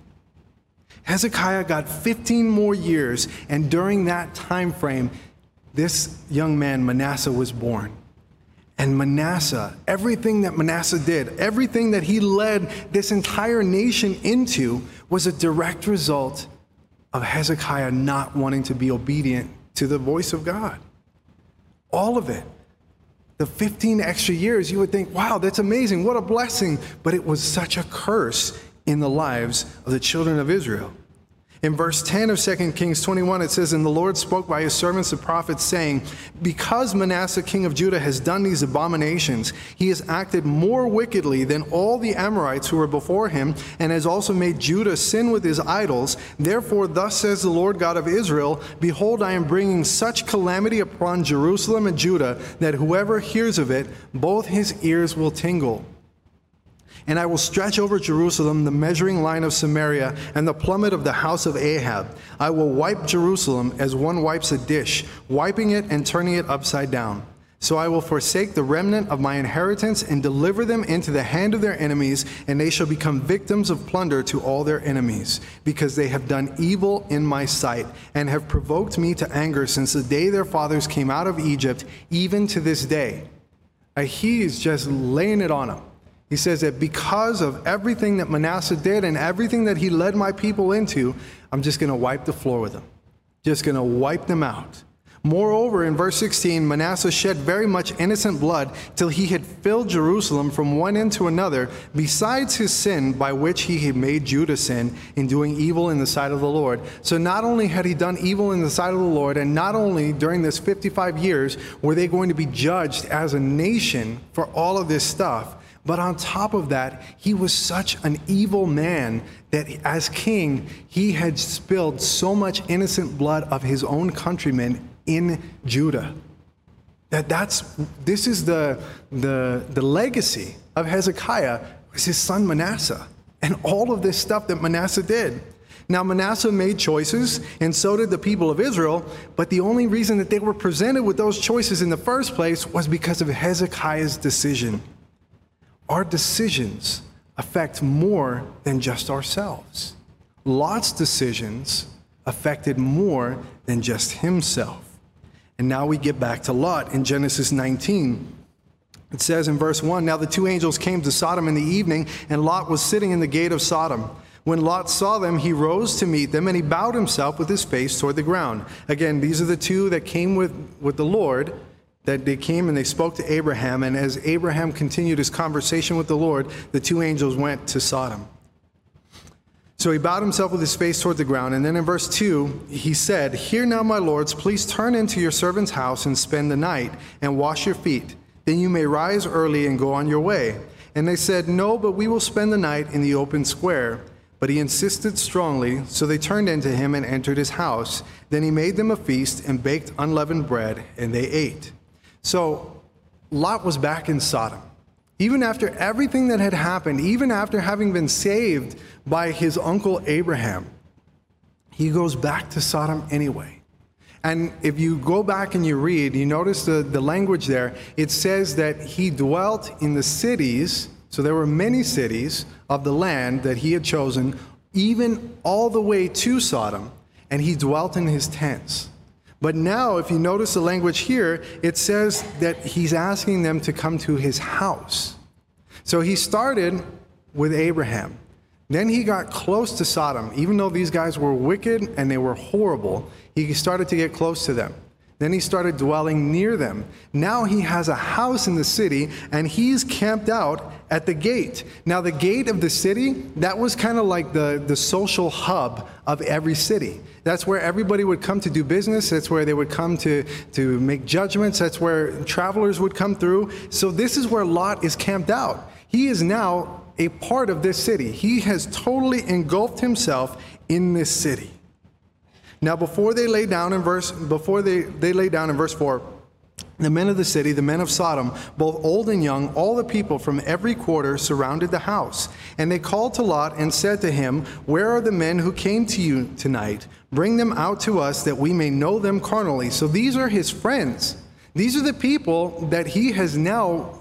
Hezekiah got 15 more years, and during that time frame, this young man, Manasseh, was born. And Manasseh, everything that Manasseh did, everything that he led this entire nation into, was a direct result of Hezekiah not wanting to be obedient to the voice of God. All of it. The 15 extra years, you would think, wow, that's amazing. What a blessing. But it was such a curse in the lives of the children of Israel. In verse 10 of 2 Kings 21, it says, And the Lord spoke by his servants the prophets, saying, Because Manasseh king of Judah has done these abominations, he has acted more wickedly than all the Amorites who were before him, and has also made Judah sin with his idols. Therefore, thus says the Lord God of Israel Behold, I am bringing such calamity upon Jerusalem and Judah that whoever hears of it, both his ears will tingle. And I will stretch over Jerusalem the measuring line of Samaria and the plummet of the house of Ahab. I will wipe Jerusalem as one wipes a dish, wiping it and turning it upside down. So I will forsake the remnant of my inheritance and deliver them into the hand of their enemies, and they shall become victims of plunder to all their enemies, because they have done evil in my sight, and have provoked me to anger since the day their fathers came out of Egypt, even to this day. He is just laying it on them. He says that because of everything that Manasseh did and everything that he led my people into, I'm just going to wipe the floor with them. Just going to wipe them out. Moreover, in verse 16, Manasseh shed very much innocent blood till he had filled Jerusalem from one end to another, besides his sin by which he had made Judah sin in doing evil in the sight of the Lord. So not only had he done evil in the sight of the Lord, and not only during this 55 years were they going to be judged as a nation for all of this stuff, but on top of that, he was such an evil man that as king, he had spilled so much innocent blood of his own countrymen in Judah. That that's this is the the, the legacy of Hezekiah was his son Manasseh and all of this stuff that Manasseh did. Now, Manasseh made choices, and so did the people of Israel, but the only reason that they were presented with those choices in the first place was because of Hezekiah's decision our decisions affect more than just ourselves. Lot's decisions affected more than just himself. And now we get back to Lot in Genesis 19. It says in verse 1 Now the two angels came to Sodom in the evening, and Lot was sitting in the gate of Sodom. When Lot saw them, he rose to meet them, and he bowed himself with his face toward the ground. Again, these are the two that came with, with the Lord that they came and they spoke to Abraham, and as Abraham continued his conversation with the Lord, the two angels went to Sodom. So he bowed himself with his face toward the ground. And then in verse 2, he said, Hear now, my lords, please turn into your servant's house and spend the night and wash your feet. Then you may rise early and go on your way. And they said, No, but we will spend the night in the open square. But he insisted strongly, so they turned into him and entered his house. Then he made them a feast and baked unleavened bread, and they ate. So Lot was back in Sodom. Even after everything that had happened, even after having been saved by his uncle Abraham, he goes back to Sodom anyway. And if you go back and you read, you notice the, the language there. It says that he dwelt in the cities, so there were many cities of the land that he had chosen, even all the way to Sodom, and he dwelt in his tents. But now, if you notice the language here, it says that he's asking them to come to his house. So he started with Abraham. Then he got close to Sodom. Even though these guys were wicked and they were horrible, he started to get close to them. Then he started dwelling near them. Now he has a house in the city and he's camped out at the gate. Now, the gate of the city, that was kind of like the, the social hub of every city. That's where everybody would come to do business. That's where they would come to, to make judgments. That's where travelers would come through. So, this is where Lot is camped out. He is now a part of this city. He has totally engulfed himself in this city. Now, before they lay down in verse, before they, they lay down in verse 4, the men of the city, the men of Sodom, both old and young, all the people from every quarter surrounded the house. And they called to Lot and said to him, Where are the men who came to you tonight? Bring them out to us that we may know them carnally. So these are his friends. These are the people that he has now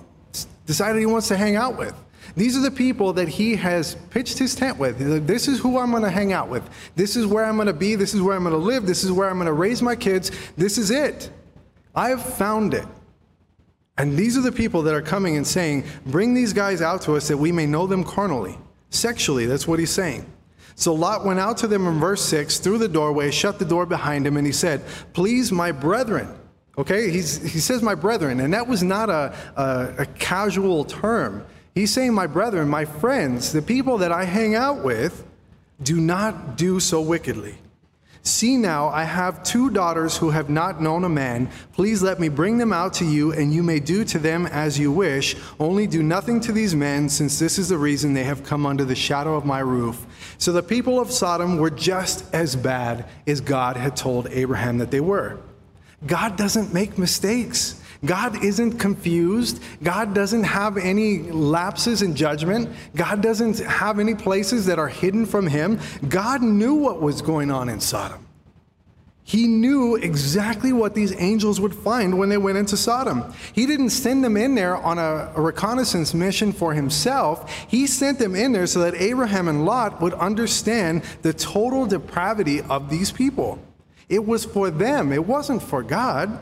decided he wants to hang out with. These are the people that he has pitched his tent with. This is who I'm going to hang out with. This is where I'm going to be. This is where I'm going to live. This is where I'm going to raise my kids. This is it. I have found it. And these are the people that are coming and saying, Bring these guys out to us that we may know them carnally. Sexually, that's what he's saying. So Lot went out to them in verse 6 through the doorway, shut the door behind him, and he said, Please, my brethren. Okay, He's, he says, My brethren. And that was not a, a, a casual term. He's saying, My brethren, my friends, the people that I hang out with, do not do so wickedly. See now, I have two daughters who have not known a man. Please let me bring them out to you, and you may do to them as you wish. Only do nothing to these men, since this is the reason they have come under the shadow of my roof. So the people of Sodom were just as bad as God had told Abraham that they were. God doesn't make mistakes. God isn't confused. God doesn't have any lapses in judgment. God doesn't have any places that are hidden from Him. God knew what was going on in Sodom. He knew exactly what these angels would find when they went into Sodom. He didn't send them in there on a, a, reconnaissance mission for himself. He sent them in there so that Abraham and Lot would understand the total depravity of these people. It was for them, it wasn't for God.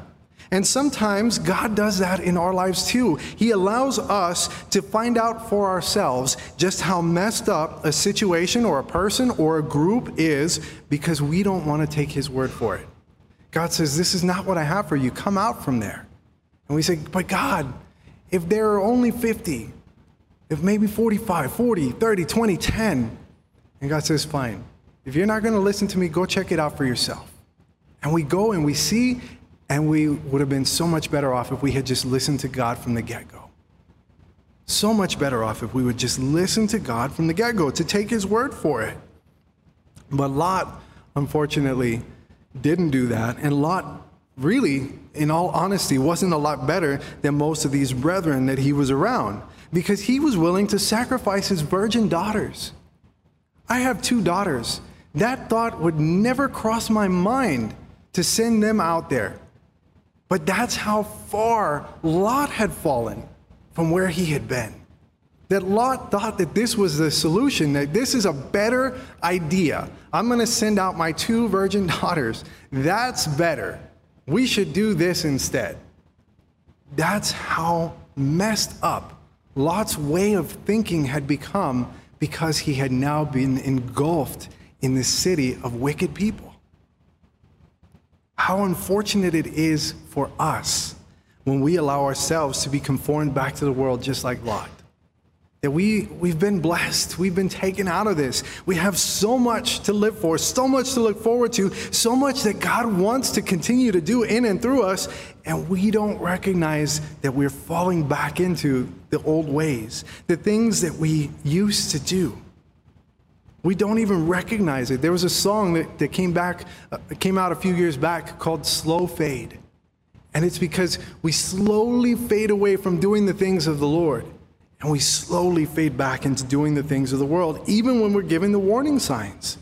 And sometimes God does that in our lives too. He allows us to find out for ourselves just how messed up a situation or a person or a group is because we don't want to take His word for it. God says, This is not what I have for you. Come out from there. And we say, But God, if there are only 50, if maybe 45, 40, 30, 20, 10, and God says, Fine. If you're not going to listen to me, go check it out for yourself. And we go and we see and we would have been so much better off if we had just listened to God from the get go. So much better off if we would just listen to God from the get go, to take his word for it. But Lot, unfortunately, didn't do that. And Lot, really, in all honesty, wasn't a lot better than most of these brethren that he was around because he was willing to sacrifice his virgin daughters. I have two daughters. That thought would never cross my mind to send them out there but that's how far Lot had fallen from where he had been. That Lot thought that this was the solution, that this is a better idea. I'm going to send out my two virgin daughters. That's better. We should do this instead. That's how messed up Lot's way of thinking had become because he had now been engulfed in the city of wicked people how unfortunate it is for us when we allow ourselves to be conformed back to the world just like Lot. that we, we've been blessed. We've been taken out of this. We have so much to live for, so much to look forward to, so much that God wants to continue to do in and through us. And we don't recognize that we're falling back into the old ways, the things that we used to do. We don't even recognize it. There was a song that, that came back, uh, came out a few years back called Slow Fade. And it's because we slowly fade away from doing the things of the Lord. And we slowly fade back into doing the things of the world, even when we're given the warning signs.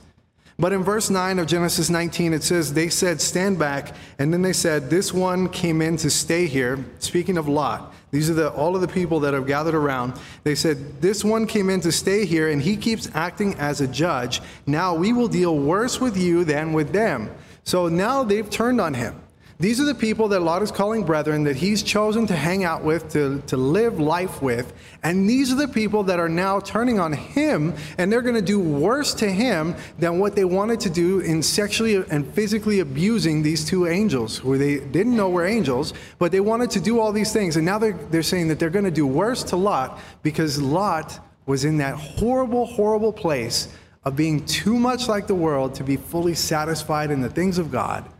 But in verse 9 of Genesis 19, it says, They said, Stand back. And then they said, This one came in to stay here. Speaking of Lot, these are the, all of the people that have gathered around. They said, This one came in to stay here, and he keeps acting as a judge. Now we will deal worse with you than with them. So now they've turned on him. These are the people that Lot is calling brethren that he's chosen to hang out with, to, to live life with. And these are the people that are now turning on him, and they're going to do worse to him than what they wanted to do in sexually and physically abusing these two angels, who they didn't know were angels, but they wanted to do all these things. And now they're, they're saying that they're going to do worse to Lot because Lot was in that horrible, horrible place of being too much like the world to be fully satisfied in the things of God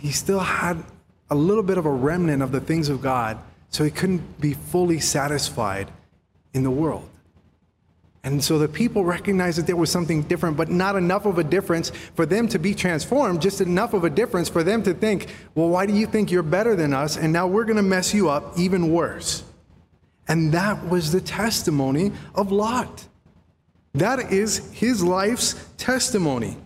he still had a little bit of a remnant of the things of God, so he couldn't be fully satisfied in the world. And so the people recognized that there was something different, but not enough of a difference for them to be transformed, just enough of a difference for them to think, well, why do you think you're better than us? And now we're going to mess you up even worse. And that was the testimony of Lot. That is his life's testimony.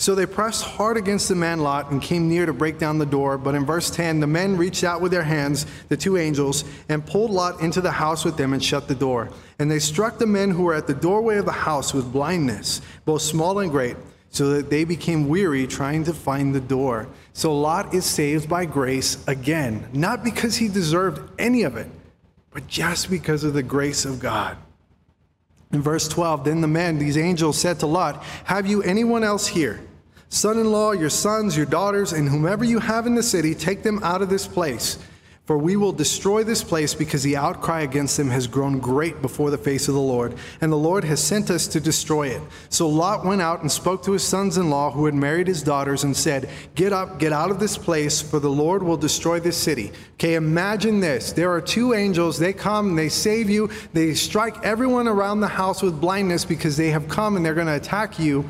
So they pressed hard against the man Lot and came near to break down the door. But in verse 10, the men reached out with their hands, the two angels, and pulled Lot into the house with them and shut the door. And they struck the men who were at the doorway of the house with blindness, both small and great, so that they became weary trying to find the door. So Lot is saved by grace again, not because he deserved any of it, but just because of the grace of God. In verse 12, then the men, these angels, said to Lot, Have you anyone else here? Son in law, your sons, your daughters, and whomever you have in the city, take them out of this place. For we will destroy this place because the outcry against them has grown great before the face of the Lord, and the Lord has sent us to destroy it. So Lot went out and spoke to his sons in law who had married his daughters and said, Get up, get out of this place, for the Lord will destroy this city. Okay, imagine this. There are two angels. They come, they save you, they strike everyone around the house with blindness because they have come and they're going to attack you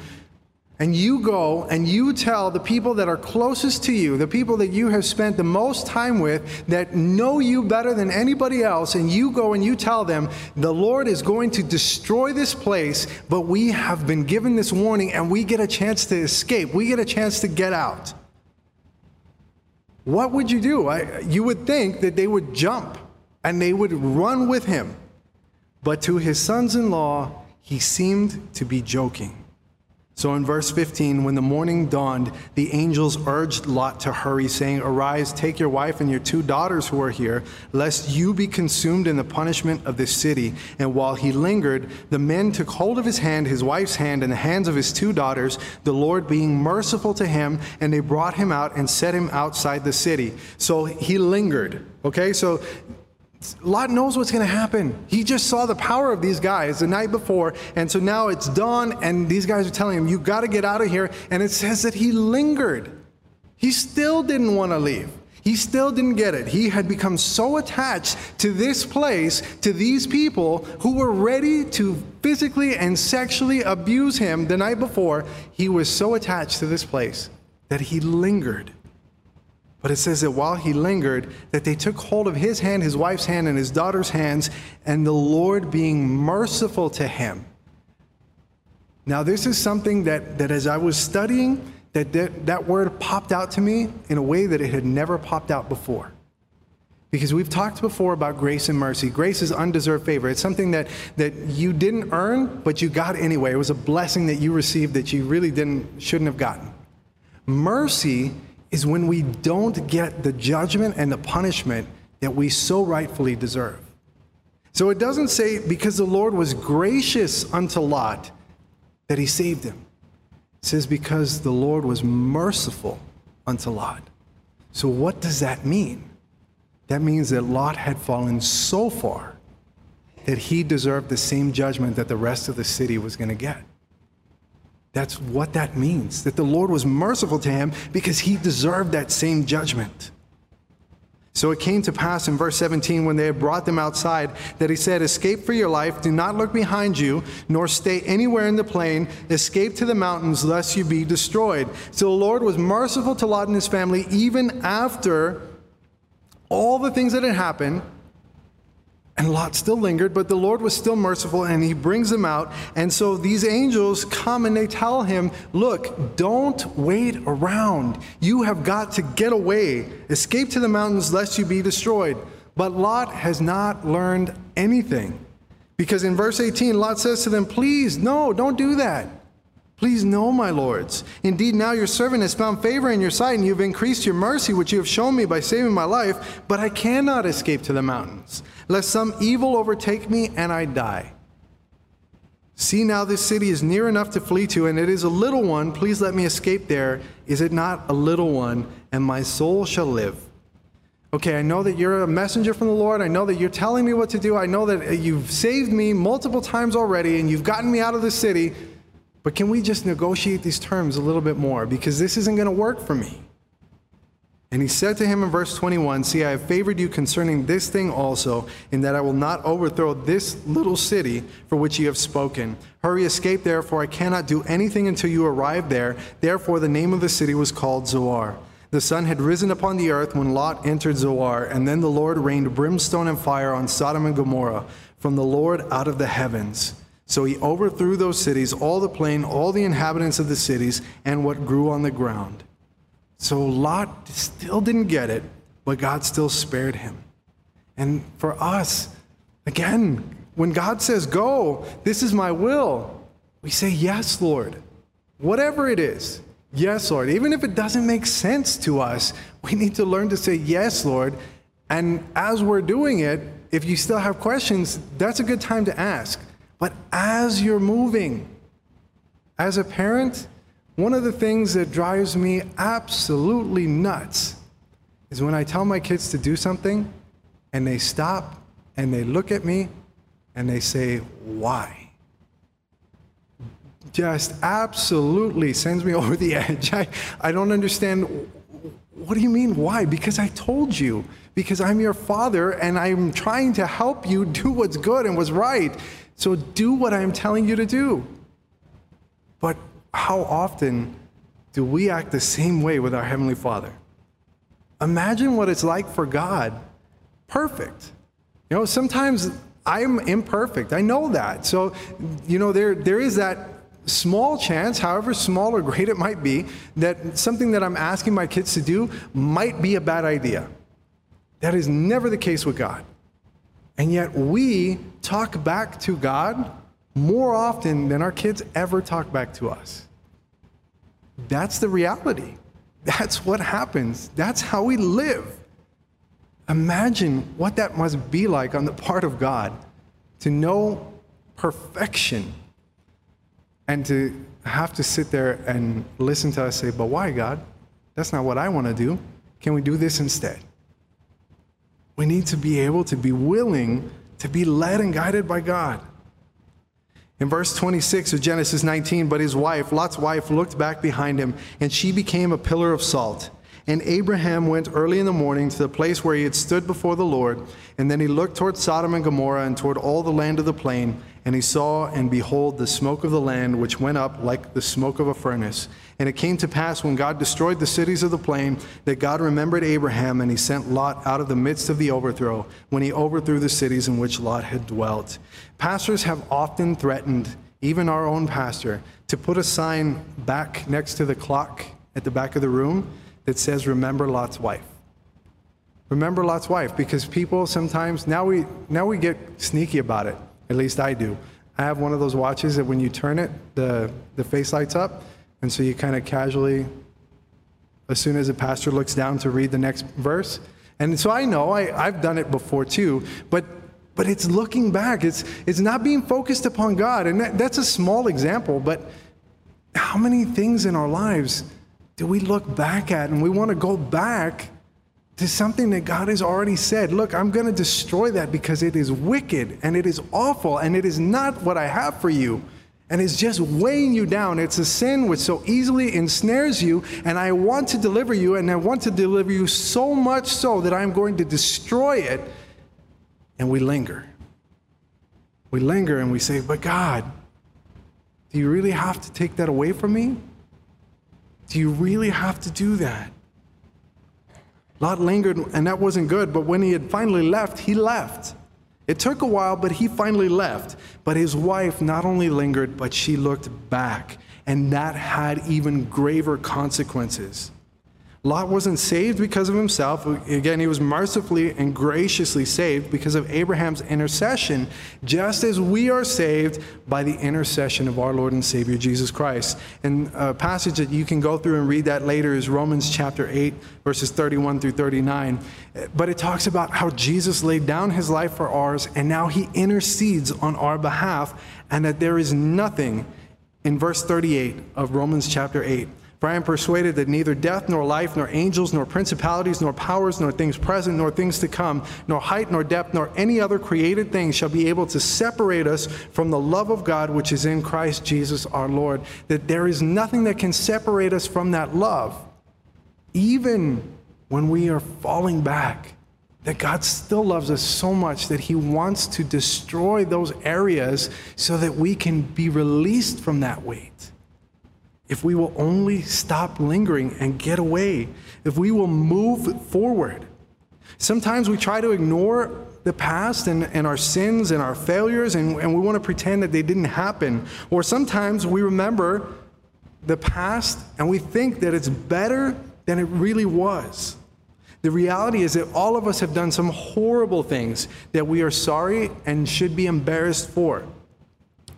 and you go and you tell the people that are closest to you, the people that you have spent the most time with, that know you better than anybody else, and you go and you tell them, the Lord is going to destroy this place, but we have been given this warning and we get a chance to escape. We get a chance to get out. What would you do? I, you would think that they would jump and they would run with him. But to his sons in law, he seemed to be joking. So in verse 15, when the morning dawned, the angels urged Lot to hurry, saying, Arise, take your wife and your two daughters who are here, lest you be consumed in the punishment of this city. And while he lingered, the men took hold of his hand, his wife's hand, and the hands of his two daughters, the Lord being merciful to him, and they brought him out and set him outside the city. So he lingered. Okay, so Lot knows what's going to happen. He just saw the power of these guys the night before, and so now it's dawn, and these guys are telling him, You got to get out of here. And it says that he lingered. He still didn't want to leave. He still didn't get it. He had become so attached to this place, to these people who were ready to physically and sexually abuse him the night before. He was so attached to this place that he lingered. But it says that while he lingered, that they took hold of his hand, his wife's hand, and his daughter's hands, and the Lord being merciful to him. Now, this is something that, that as I was studying, that, that that word popped out to me in a way that it had never popped out before. Because we've talked before about grace and mercy. Grace is undeserved favor. It's something that, that you didn't earn, but you got anyway. It was a blessing that you received that you really didn't, shouldn't have gotten. Mercy is when we don't get the judgment and the punishment that we so rightfully deserve. So it doesn't say because the Lord was gracious unto Lot that he saved him. It says because the Lord was merciful unto Lot. So what does that mean? That means that Lot had fallen so far that he deserved the same judgment that the rest of the city was going to get. That's what that means, that the Lord was merciful to him because he deserved that same judgment. So it came to pass in verse 17 when they had brought them outside that he said, Escape for your life, do not look behind you, nor stay anywhere in the plain. Escape to the mountains, lest you be destroyed. So the Lord was merciful to Lot and his family even after all the things that had happened. And Lot still lingered, but the Lord was still merciful and he brings them out. And so these angels come and they tell him, Look, don't wait around. You have got to get away. Escape to the mountains lest you be destroyed. But Lot has not learned anything. Because in verse 18, Lot says to them, Please, no, don't do that. Please, no, my lords. Indeed, now your servant has found favor in your sight, and you've increased your mercy, which you have shown me by saving my life. But I cannot escape to the mountains, lest some evil overtake me and I die. See now, this city is near enough to flee to, and it is a little one. Please let me escape there. Is it not a little one? And my soul shall live. Okay, I know that you're a messenger from the Lord. I know that you're telling me what to do. I know that you've saved me multiple times already, and you've gotten me out of the city. But can we just negotiate these terms a little bit more? Because this isn't going to work for me. And he said to him in verse 21 See, I have favored you concerning this thing also, in that I will not overthrow this little city for which you have spoken. Hurry, escape, therefore, I cannot do anything until you arrive there. Therefore, the name of the city was called Zoar. The sun had risen upon the earth when Lot entered Zoar, and then the Lord rained brimstone and fire on Sodom and Gomorrah from the Lord out of the heavens. So he overthrew those cities, all the plain, all the inhabitants of the cities, and what grew on the ground. So Lot still didn't get it, but God still spared him. And for us, again, when God says, Go, this is my will, we say, Yes, Lord. Whatever it is, yes, Lord. Even if it doesn't make sense to us, we need to learn to say, Yes, Lord. And as we're doing it, if you still have questions, that's a good time to ask. But as you're moving, as a parent, one of the things that drives me absolutely nuts is when I tell my kids to do something and they stop and they look at me and they say, Why? Just absolutely sends me over the edge. I, I don't understand. What do you mean, why? Because I told you. Because I'm your father and I'm trying to help you do what's good and what's right. So do what I'm telling you to do. But how often do we act the same way with our Heavenly Father? Imagine what it's like for God. Perfect. You know, sometimes I'm imperfect. I know that. So, you know, there, there is that small chance, however small or great it might be, that something that I'm asking my kids to do might be a bad idea. That is never the case with God. And yet we talk back to God more often than our kids ever talk back to us. That's the reality. That's what happens. That's how we live. Imagine what that must be like on the part of God to know perfection and to have to sit there and listen to us say, But why, God? That's not what I want to do. Can we do this instead? We need to be able to be willing to be led and guided by God. In verse 26 of Genesis 19, but his wife, Lot's wife, looked back behind him, and she became a pillar of salt. And Abraham went early in the morning to the place where he had stood before the Lord, and then he looked toward Sodom and Gomorrah and toward all the land of the plain, and he saw and behold the smoke of the land, which went up like the smoke of a furnace. And it came to pass when God destroyed the cities of the plain that God remembered Abraham, and he sent Lot out of the midst of the overthrow, when he overthrew the cities in which Lot had dwelt. Pastors have often threatened, even our own pastor, to put a sign back next to the clock at the back of the room that says, Remember Lot's wife. Remember Lot's wife, because people sometimes, now we, now we get sneaky about it. At least I do. I have one of those watches that when you turn it, the, the face lights up. And so you kind of casually, as soon as the pastor looks down to read the next verse. And so I know I, I've done it before too, but but it's looking back. It's it's not being focused upon God. And that, that's a small example, but how many things in our lives do we look back at and we want to go back to something that God has already said, look, I'm going to destroy that because it is wicked and it is awful and it is not what I have for you. And it's just weighing you down. It's a sin which so easily ensnares you, and I want to deliver you, and I want to deliver you so much so that I'm going to destroy it. And we linger. We linger and we say, But God, do you really have to take that away from me? Do you really have to do that? Lot lingered, and that wasn't good, but when he had finally left, he left. It took a while, but he finally left. But his wife not only lingered, but she looked back, and that had even graver consequences. Lot wasn't saved because of himself. Again, he was mercifully and graciously saved because of Abraham's intercession, just as we are saved by the intercession of our Lord and Savior Jesus Christ. And a passage that you can go through and read that later is Romans chapter 8, verses 31 through 39. But it talks about how Jesus laid down his life for ours, and now he intercedes on our behalf, and that there is nothing in verse 38 of Romans chapter 8 for I am persuaded that neither death, nor life, nor angels, nor principalities, nor powers, nor things present, nor things to come, nor height, nor depth, nor any other created thing shall be able to separate us from the love of God which is in Christ Jesus our Lord. That there is nothing that can separate us from that love, even when we are falling back. That God still loves us so much that He wants to destroy those areas so that we can be released from that weight if we will only stop lingering and get away, if we will move forward. Sometimes we try to ignore the past and, and our sins and our failures, and, and we want to pretend that they didn't happen. Or sometimes we remember the past and we think that it's better than it really was. The reality is that all of us have done some horrible things that we are sorry and should be embarrassed for.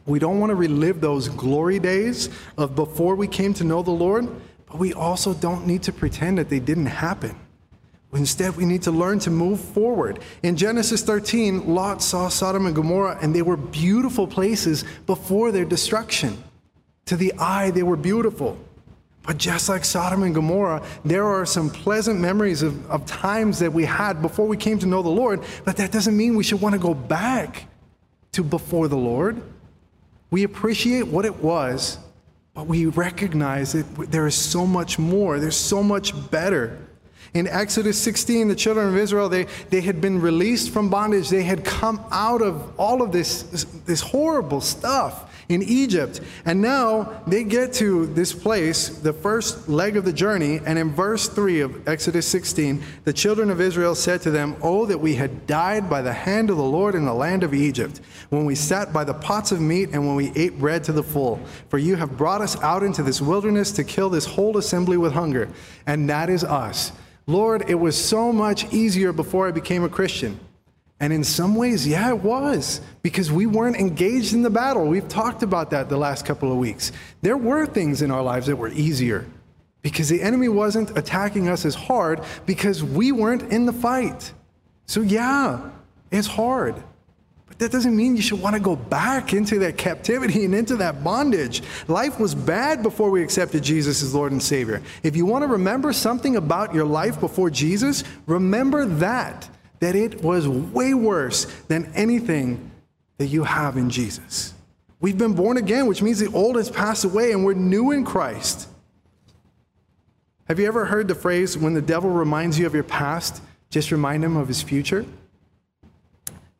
We don't want to relive those glory days of before we came to know the Lord, but we also don't need to pretend that they didn't happen. Instead, we need to learn to move forward. In Genesis 13, Lot saw Sodom and Gomorrah, and they were beautiful places before their destruction. To the eye, they were beautiful. But just like Sodom and Gomorrah, there are some pleasant memories of, of times that we had before we came to know the Lord, but that doesn't mean we should want to go back to before the Lord. We appreciate what it was, but we recognize that there is so much more. There's so much better. In Exodus 16, the children of Israel, they, they had been released from bondage. They had come out of all of this, this, this horrible stuff in Egypt. And now they get to this place, the first leg of the journey, and in verse 3 of Exodus 16, the children of Israel said to them, Oh, that we had died by the hand of the Lord in the land of Egypt, when we sat by the pots of meat and when we ate bread to the full. For you have brought us out into this wilderness to kill this whole assembly with hunger. And that is us. Lord, it was so much easier before I became a Christian. And in some ways, yeah, it was because we weren't engaged in the battle. We've talked about that the last couple of weeks. There were things in our lives that were easier because the enemy wasn't attacking us as hard because we weren't in the fight. So, yeah, it's hard. But that doesn't mean you should want to go back into that captivity and into that bondage. Life was bad before we accepted Jesus as Lord and Savior. If you want to remember something about your life before Jesus, remember that that it was way worse than anything that you have in Jesus. We've been born again, which means the old has passed away and we're new in Christ. Have you ever heard the phrase, when the devil reminds you of your past, just remind him of his future?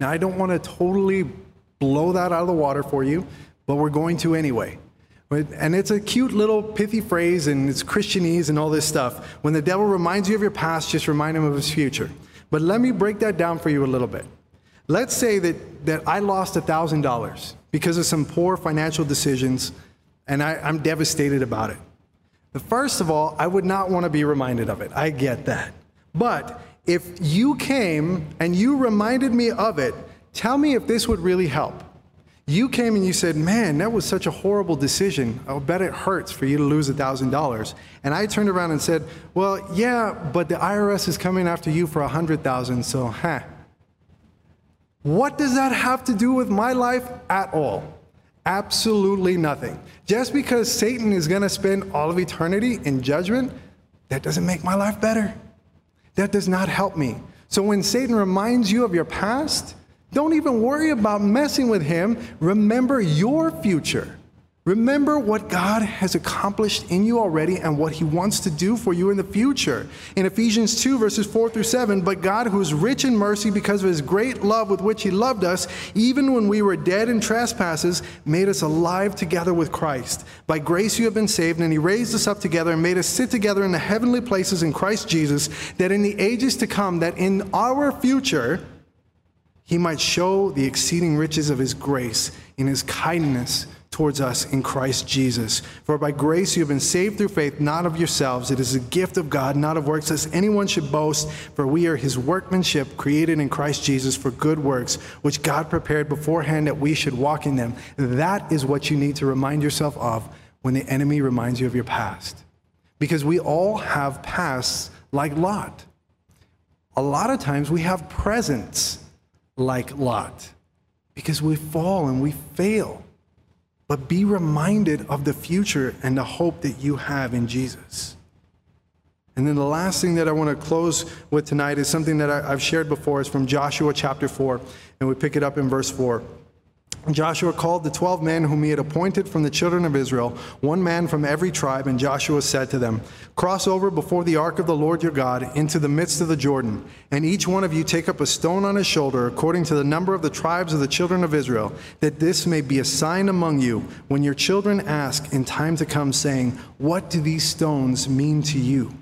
Now, I don't want to totally blow that out of the water for you, but we're going to anyway. And it's a cute little pithy phrase and it's Christianese and all this stuff. When the devil reminds you of your past, just remind him of his future. But let me break that down for you a little bit. Let's say that, that I lost $1,000 because of some poor financial decisions, and I, I'm devastated about it. But first of all, I would not want to be reminded of it. I get that. But if you came and you reminded me of it, tell me if this would really help. You came and you said, Man, that was such a horrible decision. I'll bet it hurts for you to lose $1,000. And I turned around and said, Well, yeah, but the IRS is coming after you for 100,000, so, huh. What does that have to do with my life at all? Absolutely nothing. Just because Satan is going to spend all of eternity in judgment, that doesn't make my life better. That does not help me. So when Satan reminds you of your past, don't even worry about messing with him. Remember your future. Remember what God has accomplished in you already and what He wants to do for you in the future. In Ephesians 2, verses 4 through 7, but God, who is rich in mercy because of His great love with which He loved us, even when we were dead in trespasses, made us alive together with Christ. By grace you have been saved, and He raised us up together and made us sit together in the heavenly places in Christ Jesus, that in the ages to come, that in our future, He might show the exceeding riches of His grace in His kindness towards us in Christ Jesus. For by grace you have been saved through faith, not of yourselves. It is a gift of God, not of works, lest anyone should boast. For we are his workmanship, created in Christ Jesus for good works, which God prepared beforehand that we should walk in them. That is what you need to remind yourself of when the enemy reminds you of your past. Because we all have pasts like Lot. A lot of times we have presents like Lot because we fall and we fail but be reminded of the future and the hope that you have in Jesus. And then the last thing that I want to close with tonight is something that I, have shared before. It's from Joshua chapter 4, and we pick it up in verse 4. Joshua called the twelve men whom he had appointed from the children of Israel, one man from every tribe, and Joshua said to them, Cross over before the ark of the Lord your God into the midst of the Jordan, and each one of you take up a stone on his shoulder, according to the number of the tribes of the children of Israel, that this may be a sign among you when your children ask in time to come, saying, What do these stones mean to you?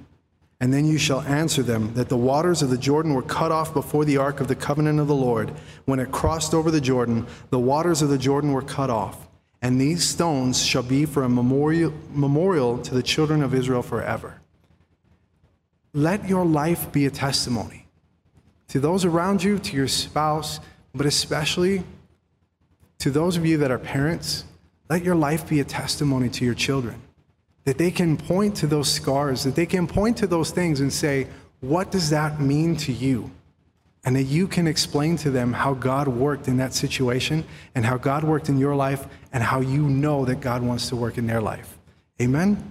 And then you shall answer them that the waters of the Jordan were cut off before the ark of the covenant of the Lord. When it crossed over the Jordan, the waters of the Jordan were cut off. And these stones shall be for a memorial, memorial to the children of Israel forever. Let your life be a testimony to those around you, to your spouse, but especially to those of you that are parents. Let your life be a testimony to your children that they can point to those scars, that they can point to those things and say, What does that mean to you? And that you can explain to them how God worked in that situation and how God worked in your life and how you know that God wants to work in their life. Amen?